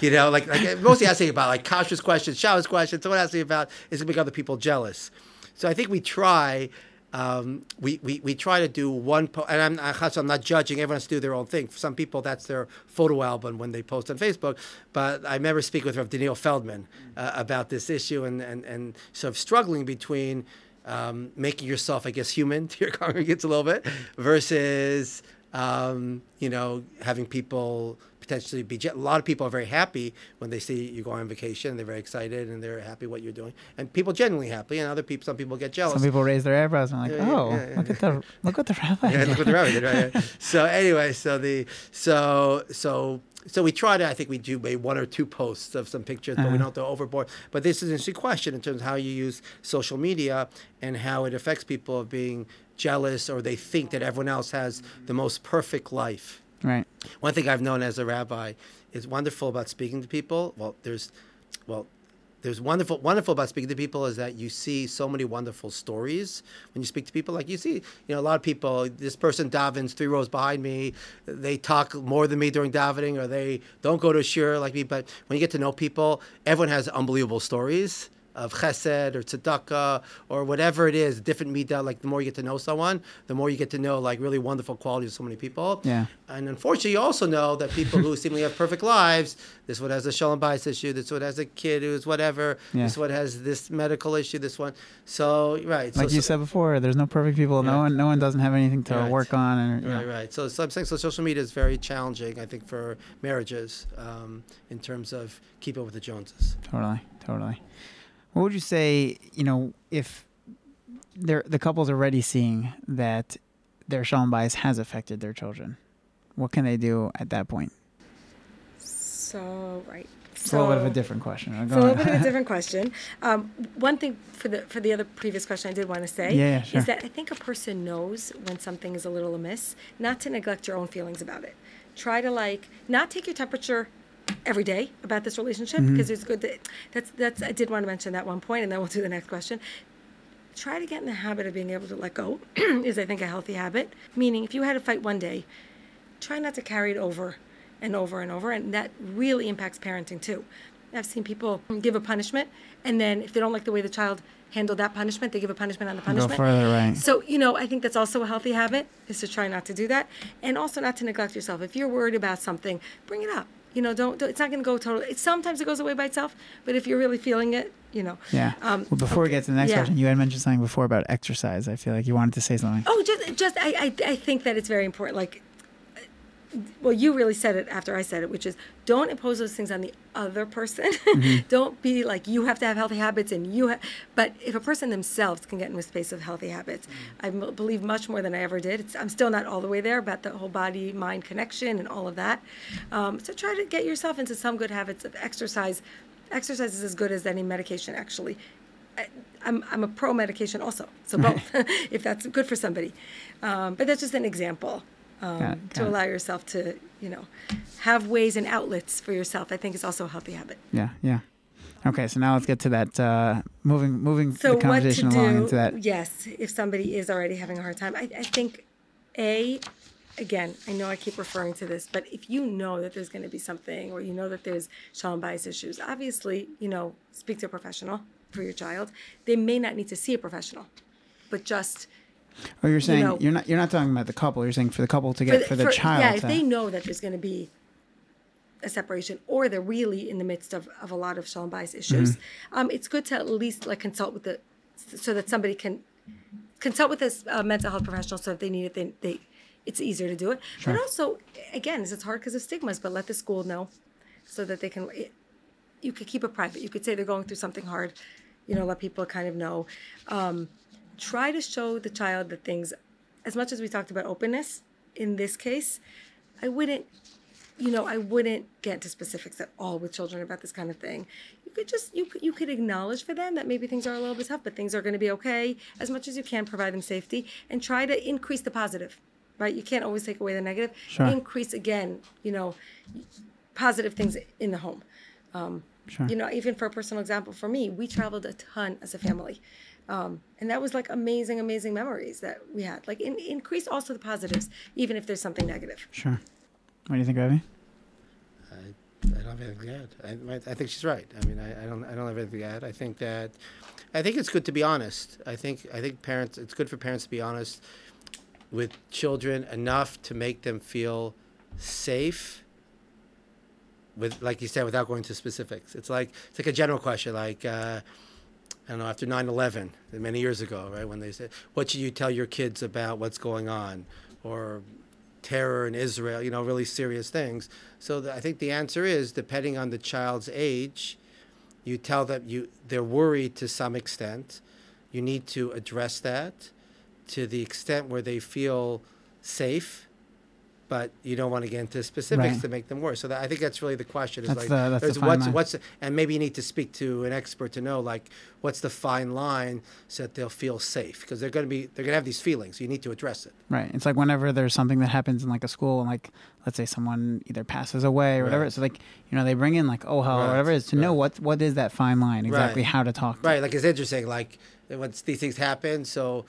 You know, like like mostly asking about like cautious questions, Shabbos questions. Someone asking about is it make other people jealous. So I think we try. Um, we, we, we try to do one po- and I'm, I'm not judging everyone has to do their own thing. For some people that's their photo album when they post on Facebook but I remember speaking with Rev Daniel Feldman uh, about this issue and, and, and sort of struggling between um, making yourself I guess human to your congregants a little bit versus um, you know having people potentially be a lot of people are very happy when they see you go on vacation they're very excited and they're happy what you're doing and people genuinely happy and other people some people get jealous Some people raise their eyebrows and like, Yeah, oh, yeah, yeah, look at the look what the rabbi. yeah, did." look what the rabbi did, right? So anyway, so the so so so we try to. I think we do maybe one or two posts of some pictures, but we uh-huh. don't go overboard. But this is an interesting question in terms of how you use social media and how it affects people of being jealous or they think that everyone else has the most perfect life. Right. One thing I've known as a rabbi is wonderful about speaking to people. Well, there's, well, there's wonderful, wonderful about speaking to people is that you see so many wonderful stories when you speak to people. Like you see, you know, a lot of people. This person davens three rows behind me. They talk more than me during davening, or they don't go to shiur like me. But when you get to know people, everyone has unbelievable stories of chesed or tzedakah or whatever it is, different midah. Like the more you get to know someone, the more you get to know like really wonderful qualities of so many people. Yeah. And unfortunately, you also know that people who seemingly have perfect lives, this one has a shalom bayis issue, this one has a kid who's whatever, Yeah. this one has this medical issue, this one. So right, Like so, you so- said before, there's no perfect people. No one, no one doesn't have anything to Right. work on. And know. Right, right. So, so I'm saying so social media is very challenging, I think, for marriages um, in terms of keeping up with the Joneses. Totally, totally. What would you say, you know, if the couple's already seeing that their shalom bayis has affected their children? What can they do at that point? So right. It's a little bit of a different question. It's a little bit of a different question. Um, one thing for the for the other previous question I did want to say Yeah, yeah, sure. is that I think a person knows when something is a little amiss, not to neglect your own feelings about it. Try to like not take your temperature every day about this relationship Mm-hmm. because it's good that that's that's I did want to mention that one point and then we'll do the next question. Try to get in the habit of being able to let go is I think a healthy habit. Meaning if you had a fight one day, try not to carry it over and over and over and that really impacts parenting too i've seen people give a punishment and then if they don't like the way the child handled that punishment they give a punishment on the punishment. Go further, right? so you know i think that's also a healthy habit is to try not to do that and also not to neglect yourself if you're worried about something bring it up You know, don't, don't it's not going to go totally. It, sometimes it goes away by itself, but if you're really feeling it, you know. Yeah. Um, well, before we get to the next yeah. question, you had mentioned something before about exercise. I feel like you wanted to say something. Oh, just just I, I I think that it's very important. Like, well, you really said it after I said it, which is don't impose those things on the other person. don't be like you have to have healthy habits and you have. But if a person themselves can get into a space of healthy habits, I m- believe much more than I ever did. It's, I'm still not all the way there about the whole body mind connection and all of that. Um, so try to get yourself into some good habits of exercise. Exercise is as good as any medication, actually. I- I'm, I'm a pro medication also, so both, if that's good for somebody. Um, but that's just an example um, Got it, to got it. allow yourself to, you know, have ways and outlets for yourself. I think is also a healthy habit. Yeah, yeah. Okay, so now let's get to that uh, moving moving So the what to conversation along do? into that. Yes, if somebody is already having a hard time, I, I think, a, again, I know I keep referring to this, but if you know that there's going to be something, or you know that there's shalom bayis issues, obviously, you know, speak to a professional for your child. They may not need to see a professional, but just Oh, you're saying know- you're not you're not talking about the couple. You're saying for the couple to get for the, child. Yeah, if to- they know that there's going to be a separation, or they're really in the midst of, of a lot of shalom bayis issues, Mm-hmm. um, it's good to at least like consult with the, so that somebody can consult with this uh, mental health professional. So if they need it, they, they it's easier to do it. Sure. But also, again, it's hard because of stigmas. But let the school know, so that they can. It, you could keep it private. You could say they're going through something hard. You know, let people kind of know. Um, try to show the child the things, as much as we talked about openness in this case, I wouldn't, you know, I wouldn't get to specifics at all with children about this kind of thing. You could just, you could, you could acknowledge for them that maybe things are a little bit tough, but things are going to be okay as much as you can. Provide them safety and try to increase the positive. Right? You can't always take away the negative. Sure. Increase again, you know, positive things in the home. Um, sure. You know, even for a personal example, for me, we traveled a ton as a family. Um, and that was like amazing, amazing memories that we had. Like, in, increase also the positives, even if there's something negative. Sure. What do you think, Ravi? I, I don't have anything to add. I, I think she's right. I mean, I, I don't I don't have anything to add. I think that I think it's good to be honest. I think I think parents it's good for parents to be honest with children enough to make them feel safe with like you said without going to specifics. It's like it's like a general question like uh, I don't know after 9/11 many years ago, right? When they said what should you tell your kids about what's going on or terror in Israel, you know, really serious things. So the, I think the answer is depending on the child's age, you tell them you they're worried to some extent. You need to address that to the extent where they feel safe, but you don't want to get into specifics Right. to make them worse. So that, I think that's really the question. Is That's like, the- the there's fine what's line. what's and maybe you need to speak to an expert to know like what's the fine line so that they'll feel safe because they're going to be they're going to have these feelings. You need to address it. Right. It's like whenever there's something that happens in like a school, and like let's say someone either passes away or whatever. Right. So like you know they bring in like oh hell or whatever it is to know what what is that fine line exactly Right. how to talk. Right, like it's interesting. Like when these things happen, so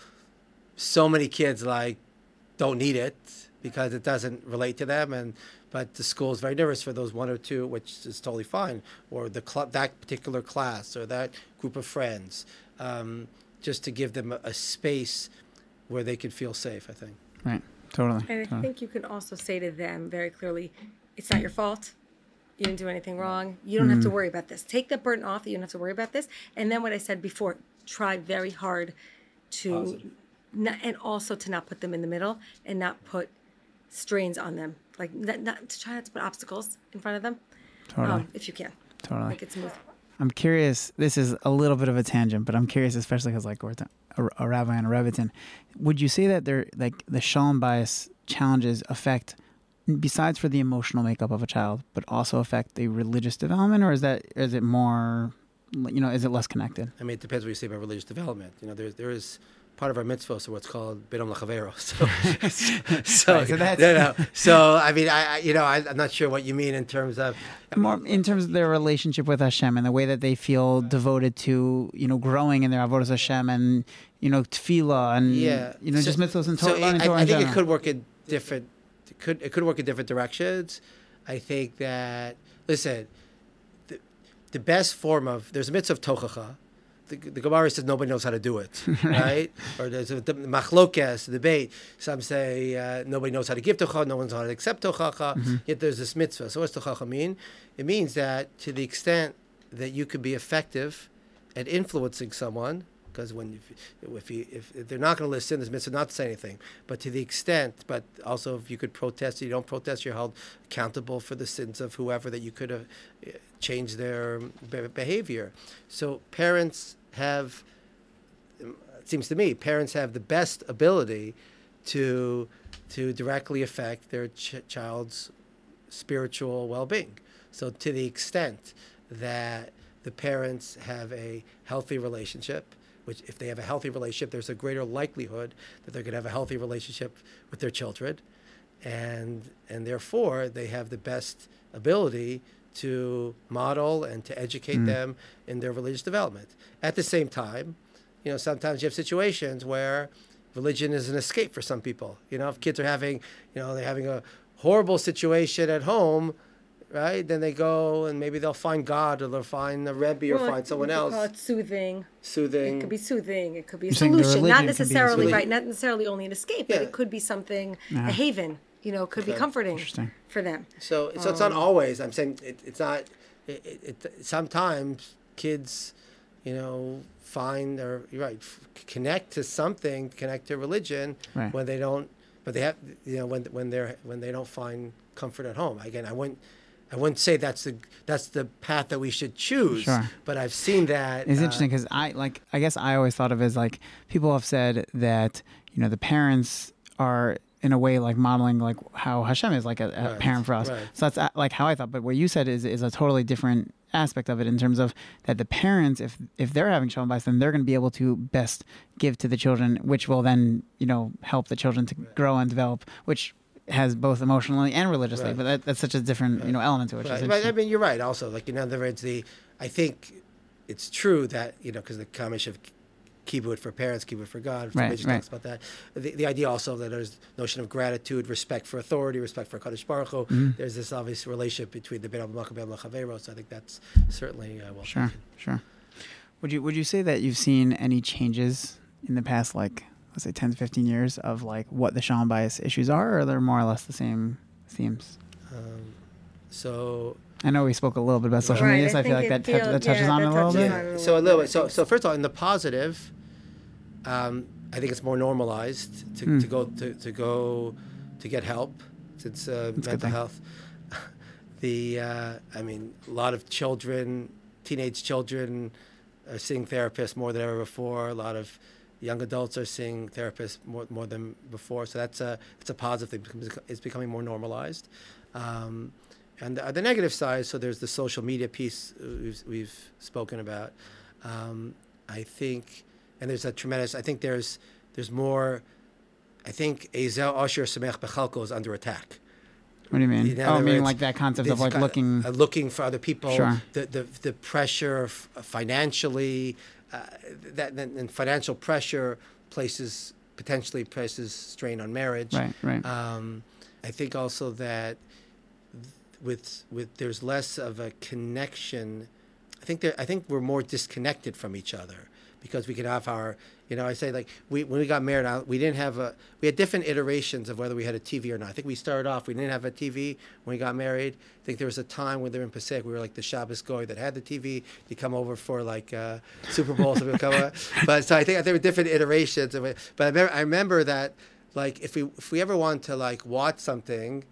so many kids like don't need it because it doesn't relate to them, and but the school is very nervous for those one or two, which is totally fine, or the cl- that particular class or that group of friends, um, just to give them a, a space where they can feel safe. I think. Right. Totally. And I totally. think you can also say to them very clearly, it's not your fault. You didn't do anything wrong. You don't have to worry about this. Take the burden off that you don't have to worry about this. And then what I said before, try very hard to, not, and also to not put them in the middle and not put strains on them. Like not, not to try not to put obstacles in front of them, Totally. um, if you can. totally. Make it smooth. I'm curious. This is a little bit of a tangent, but I'm curious, especially because like we're t- a, a rabbi and a rebbetzin. Would you say that there, like the shalom bayis challenges affect, besides for the emotional makeup of a child, but also affect the religious development, or is that is it more, you know, is it less connected? I mean, it depends what you say about religious development. You know, there there is part of our mitzvah, so what's called bidom lachavero. So, so, Right, so that's- no, no. So, I mean, I, I you know, I, I'm not sure what you mean in terms of. More in terms of their relationship with Hashem and the way that they feel devoted to, you know, growing in their avodas Hashem and you know tefillah and Yeah, you know So- just mitzvahs and so Torah. learning I, Torah I in think it could work in different. It could it could work in different directions. I think that listen, the, the best form of there's a mitzvah of tochacha. The, the Gemara says nobody knows how to do it, right? or there's a the machlokes, debate. Some say uh, nobody knows how to give tocha, no one knows how to accept tochacha. Yet there's this mitzvah. So what's tochacha mean? It means that to the extent that you could be effective at influencing someone, because when if, if, you, if, if they're not going to listen, this mitzvah not to say anything. But to the extent, but also if you could protest, you don't protest, you're held accountable for the sins of whoever that you could have uh, changed their be- behavior. So parents have, it seems to me, parents have the best ability to to directly affect their ch- child's spiritual well-being. So to the extent that the parents have a healthy relationship, which if they have a healthy relationship, there's a greater likelihood that they're going to have a healthy relationship with their children, and and therefore they have the best ability to model and to educate them in their religious development. At the same time, you know, sometimes you have situations where religion is an escape for some people. You know, if kids are having, you know, they're having a horrible situation at home, right? Then they go and maybe they'll find God or they'll find the Rebbe or Well, find someone we could else Call it soothing. soothing. It could be soothing. It could be a You're solution. Not can be the necessarily solution. right. Not necessarily only an escape, but it could be something Yeah. a haven. You know, could be comforting Interesting. for them. So, so it's not always. I'm saying it, it's not. It, it, it, sometimes kids, you know, find or you're right, f- connect to something, connect to religion Right. when they don't. But they have, you know, when when they're when they don't find comfort at home. Again, I wouldn't. I wouldn't say that's the that's the path that we should choose. Sure. But I've seen that. It's uh, interesting because I like. I guess I always thought of it as like people have said that you know the parents are in a way like modeling like how Hashem is like a, a Right, parent for us. right. So that's like how I thought. But what you said is is a totally different aspect of it in terms of that the parents if if they're having shalom bayis then they're going to be able to best give to the children which will then you know help the children to grow and develop which has both emotionally and religiously Right. but that, that's such a different you know element to it Right. But, I mean, you're right. Also, like in other words, the I think it's true that you know because the Kamish of kibbud for parents, kibbud for God. Right, Religion right. talks about that. The, the idea also that there's notion of gratitude, respect for authority, respect for Kadosh Baruch Hu. Mm-hmm. There's this obvious relationship between the Ben Abba and Ben Chavero. So I think that's certainly uh, well Sure, taken. sure. Would you would you say that you've seen any changes in the past like let's say 10 to 15 years of like what the shalom bayis issues are or they're more or less the same themes? Um, so I know we spoke a little bit about social Right, media, I so I feel think like it that, touch, feel- that touches yeah, on it that a little bit. on it. so a little bit, bit. So so first of all, in the positive, um, I think it's more normalized to, Hmm. to go to, to go to get help since uh, That's a good mental health. The uh, I mean, a lot of children, teenage children, are seeing therapists more than ever before. A lot of young adults are seeing therapists more, more than before. So that's a it's a positive thing. It's becoming more normalized. Um, and the, the negative side, so there's the social media piece we've, we've spoken about. Um, I think, and there's a tremendous. I think there's there's more. I think Azel Asher Samech Bechalko is under attack. What do you mean? In oh, meaning words, like that concept of like looking. uh, looking for other people. Sure. The the the pressure financially, uh, that and and financial pressure places potentially places strain on marriage. right, right. Um, I think also that with with there's less of a connection. I think there, I think we're more disconnected from each other because we could have our you know I say like we when we got married I, we didn't have a we had different iterations of whether we had a TV or not. I think we started off we didn't have a TV when we got married. I think there was a time when they were in Passaic we were like the Shabbos guy that had the TV. You come over for like uh, Super Bowl, so we would come over. But so I think there were different iterations of it. But I remember, I remember that like if we if we ever want to like watch something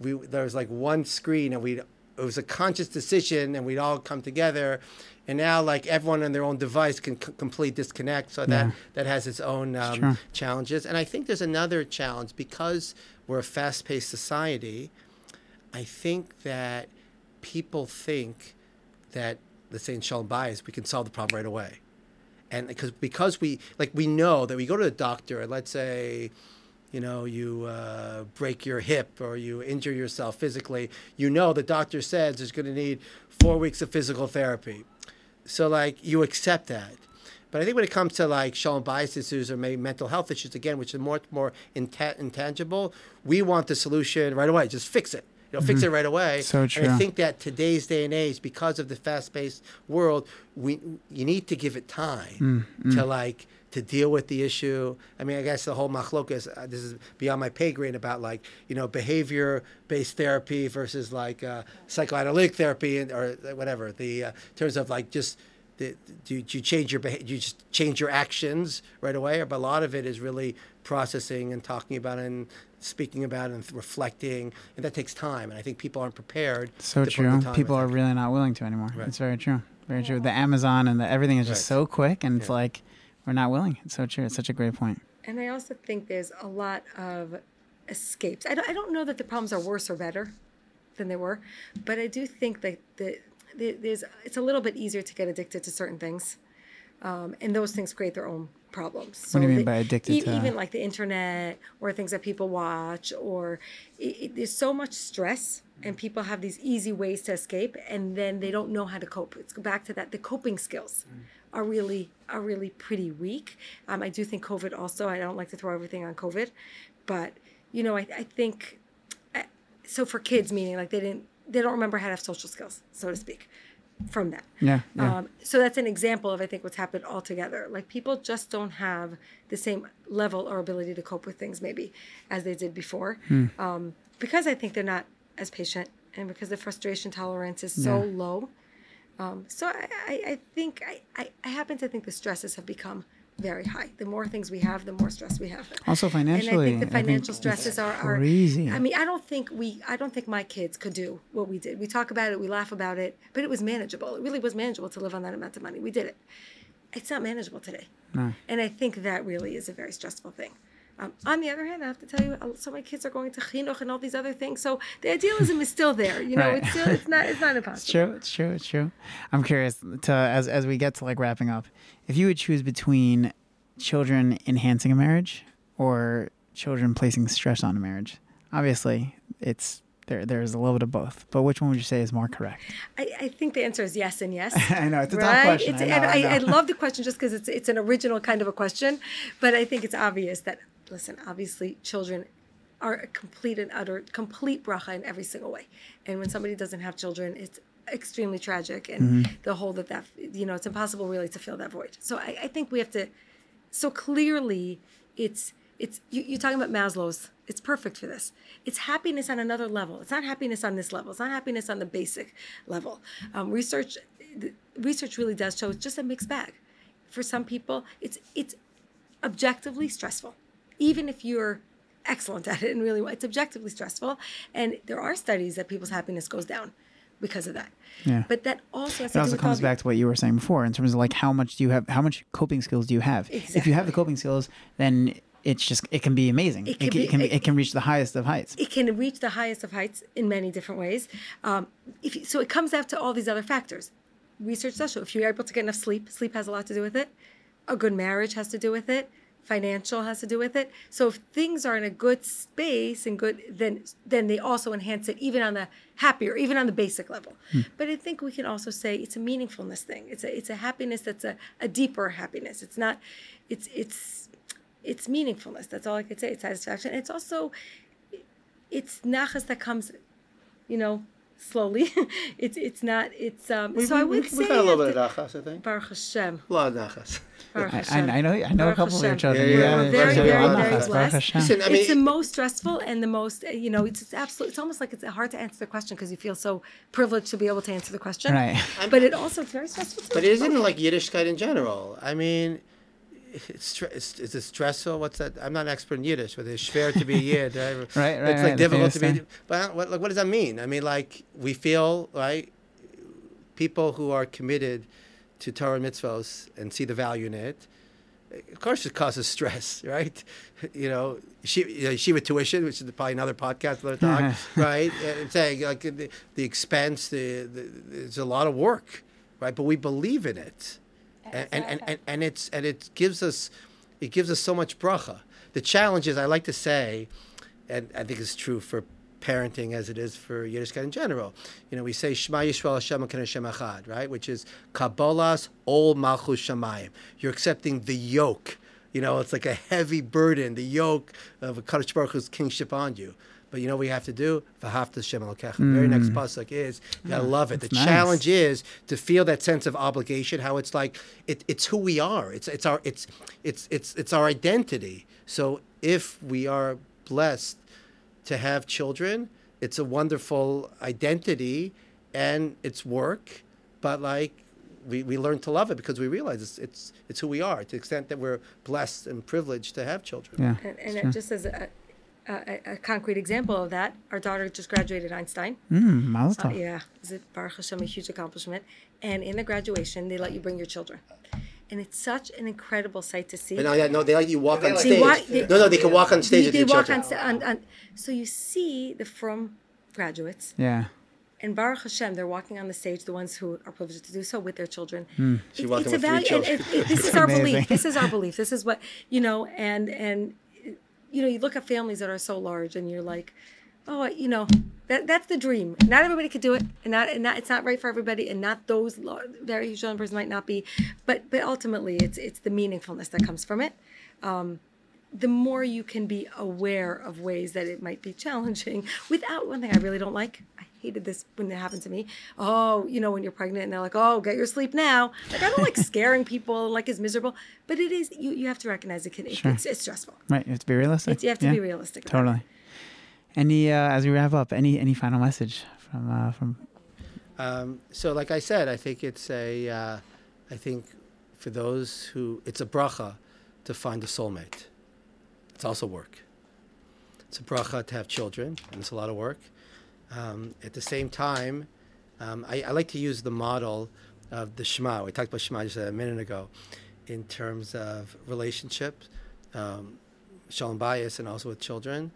we there was like one screen and we it was a conscious decision and we'd all come together and now like everyone on their own device can c- completely disconnect so Yeah. that that has its own um, Sure. challenges and i think there's another challenge because we're a fast-paced society i think that people think that let's say in shalom bayis we can solve the problem right away and because because we like we know that we go to the doctor and let's say you know you uh, break your hip or you injure yourself physically you know the doctor says there's going to need four weeks of physical therapy so like you accept that but I think when it comes to like shalom bayis issues or maybe mental health issues again, which are more more inta- intangible, we want the solution right away. Just fix it. You know, fix it right away. Mm-hmm. So And true. I think that today's day and age, because of the fast-paced world, we you need to give it time Mm, to like to deal with the issue. I mean, I guess the whole machlokas. Uh, this is beyond my pay grade about like you know behavior-based therapy versus like uh, psychoanalytic therapy and or whatever. The uh, in terms of like just. The, do, do you change your behavior? Do you just change your actions right away? Or but a lot of it is really processing and talking about it and speaking about it and reflecting, and that takes time. And I think people aren't prepared. So to put the true. time, People are really not willing to anymore. Right. It's very true. Very true. The Amazon and the everything is just Right. so quick, and it's like we're not willing. It's so true. It's such a great point. And I also think there's a lot of escapes. I don't, I don't know that the problems are worse or better than they were, but I do think that the, the, there's it's a little bit easier to get addicted to certain things, um, and those things create their own problems. So What do you mean by addicted e- to- Even like the internet or things that people watch, or it, it, there's so much stress, and people have these easy ways to escape, and then they don't know how to cope. Go back to that. The coping skills are really are really pretty weak. Um, I do think COVID also. I don't like to throw everything on COVID, but you know, I, I think I- so for kids, meaning like they didn't they don't remember how to have social skills, so to speak, from that. Yeah. yeah. Um, so that's an example of I think what's happened altogether. Like people just don't have the same level or ability to cope with things maybe as they did before, Hmm. um, because I think they're not as patient and because the frustration tolerance is so Yeah. low. Um, so I, I, I think I, I, happen to think the stresses have become very high. The more things we have, the more stress we have. Also financially, and I think the financial it's stresses are, are crazy. I mean, I don't think we, I don't think my kids could do what we did. We talk about it, we laugh about it, but it was manageable. It really was manageable to live on that amount of money. We did it. It's not manageable today. And I think that really is a very stressful thing. Um, on the other hand, I have to tell you, uh, so my kids are going to chinuch and all these other things. So the idealism is still there. You know, Right. it's still, it's not, it's not It's true. It's true. It's true. I'm curious to as as we get to like wrapping up, if you would choose between children enhancing a marriage or children placing stress on a marriage, obviously it's there. There's a little bit of both. But which one would you say is more correct? I, I think the answer is yes and yes. I know it's a tough right? question. It's, I know, and I. I love the question just because it's it's an original kind of a question, but I think it's obvious that listen, obviously children are a complete and utter complete bracha in every single way, and when somebody doesn't have children, it's extremely tragic, and Mm-hmm. the whole that that you know it's impossible really to fill that void. So I, I think we have to. So clearly, it's it's you, you're talking about Maslow's. It's perfect for this. It's happiness on another level. It's not happiness on this level. It's not happiness on the basic level. Um, research the- research really does show it's just a mixed bag. For some people, it's it's objectively stressful, even if you're excellent at it and really it's objectively stressful. And there are studies that people's happiness goes down because of that. Yeah. But that also has It also comes back to what you were saying before in terms of like how much do you have, how much coping skills do you have? If you have the coping skills, then it's just it can be amazing. It It can, can it be- can, it- it can reach the highest of heights. it can reach the highest of heights in many different ways. Um, if you, so, it comes down to all these other factors. Research does show if you're able to get enough sleep, sleep has a lot to do with it. A good marriage has to do with it. Financial has to do with it. So if things are in a good space and good, then then they also enhance it, even on the happier, even on the basic level. Hmm. But I think we can also say it's a meaningfulness thing. It's a it's a happiness that's a, a deeper happiness. It's not, it's it's it's meaningfulness. That's all I could say. It's satisfaction. It's also it's nachas that comes, you know, slowly. it's it's not. It's um. so I would say we got a little bit of nachas, I think. Baruch Hashem. A lot of nachas. Baruch I, Hashem. I, I know I know a Baruch couple of your children. Yeah, yeah, We're yeah. very, very, very blessed. Listen, I mean, it's the most stressful and the most, uh, you know, it's, it's absolute. It's almost like it's hard to answer the question because you feel so privileged to be able to answer the question. Right. But it also it's very stressful too. But isn't like Yiddishkeit in general? I mean, it's, it's is it stressful? What's that? I'm not an expert in Yiddish, but it's schwer to be a Yid. right? Right, right, It's right, like difficult to be. But what, like, what does that mean? I mean, like we feel right. People who are committed to Torah and mitzvos and see the value in it. Of course, it causes stress, right? You know, she, you know, Shiva tuition, which is probably another podcast, another talk, right? And saying like the, the expense, the, the there's a lot of work, right? But we believe in it, and and, and, and, it's and it gives us, it gives us so much bracha. The challenge is, I like to say, and I think it's true for parenting as it is for Yiddishkeit in general. You know, we say Shema Yisrael Hashem Hashem Echad, right? Which is Kabbalas Ol Malchus Shamayim. You're accepting the yoke. You know, it's like a heavy burden, the yoke of a Kadosh Baruch Hu's kingship on you. But you know what we have to do? V'hafta Shem Elokecha. The very next pasuk is you gotta love it. The nice. challenge is to feel that sense of obligation. How it's like it, it's who we are. It's it's our it's it's it's it's our identity. So if we are blessed to have children, it's a wonderful identity, and it's work. But like we, we learn to love it because we realize it's, it's it's who we are to the extent that we're blessed and privileged to have children. Yeah. And, and it just as a, a, a, a concrete example of that, our daughter just graduated Einstein. Mm, Mazel Uh, yeah, is it Baruch Hashem a huge accomplishment? And in the graduation, they let you bring your children, and it's such an incredible sight to see. But no, yeah, no, they let you walk They on like- stage. They walk- they- no, no, they can walk on stage they, with they your walk children. on, sta- on, on. So you see the from graduates, Yeah. and Baruch Hashem, they're walking on the stage, the ones who are privileged to do so with their children. She It- walking it's with a value, and children. it- it- this is our belief. This is our belief. This is what you know, and and you know, you look at families that are so large, and you're like, oh, you know, that that's the dream. Not everybody could do it, and not and not it's not right for everybody, and not those very huge numbers might not be, but but ultimately, it's it's the meaningfulness that comes from it um, the more you can be aware of ways that it might be challenging without one thing I really don't like. I hated this when it happened to me. Oh, you know, when you're pregnant and they're like, oh, get your sleep now. Like, I don't like scaring people, like, it's miserable. But it is, you, you have to recognize it can, it, it's, it's stressful. Right. You have to be realistic. It's, you have to Yeah. be realistic. Totally. Any uh, as we wrap up, any any final message from uh, from Um, so, like I said, I think it's a, uh, I think for those who, it's a bracha to find a soulmate. It's also work. It's a bracha to have children, and it's a lot of work. Um, at the same time, um, I, I like to use the model of the Shema. We talked about Shema just a minute ago, in terms of relationships, um, shalom bayis, and also with children.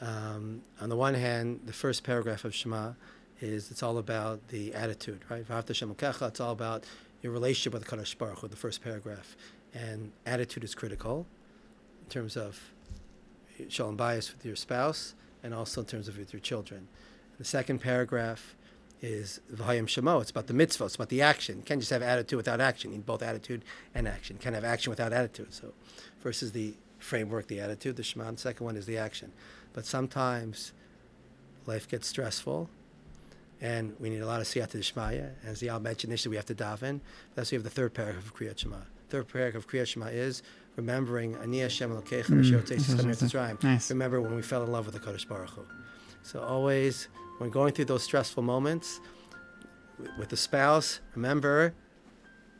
Um, on the one hand, the first paragraph of Shema is it's all about the attitude, right? It's all about your relationship with Kadosh Baruch Hu, the first paragraph, and attitude is critical in terms of shalom bayis with your spouse, and also in terms of with your children. The second paragraph is V'haya im shamoa. It's about the mitzvah. It's about the action. You can't just have attitude without action. You need both attitude and action. You can't have action without attitude. So, first is the framework, the attitude, the Shema. And the second one is the action. But sometimes life gets stressful, and we need a lot of siyata d'shmaya. As Yael mentioned initially, we have to daven. That's why we have the third paragraph of Kriyat Shema. Third paragraph of Kriyat Shema is remembering Ani Hashem Elokecha Asher Hotzeis Yisrael Mitzrayim. Mm, nice. Remember when we fell in love with the Kadosh Baruch Hu. So always, when going through those stressful moments with the spouse, remember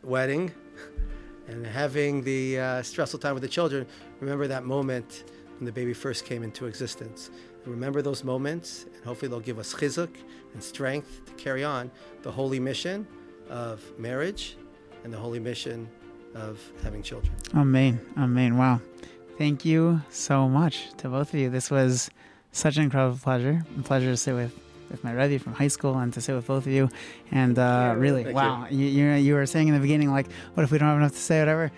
wedding and having the uh, stressful time with the children. Remember that moment when the baby first came into existence. And remember those moments, and hopefully they'll give us chizuk and strength to carry on the holy mission of marriage and the holy mission of having children. Amen. Amen. Wow. Thank you so much to both of you. This was such an incredible pleasure. A pleasure to sit with, with my Rebbe from high school and to sit with both of you. And uh, really, Thank wow. You. You, you were saying in the beginning, like, what if we don't have enough to say, whatever?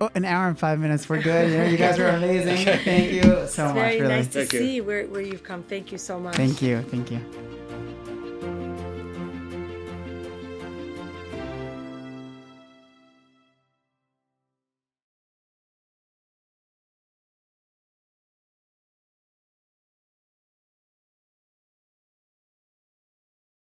Oh, an hour and five minutes, we're good. You, know, you guys were amazing. Thank you so It's much, very really. nice to Thank you. see where, where you've come. Thank you so much. Thank you. Thank you.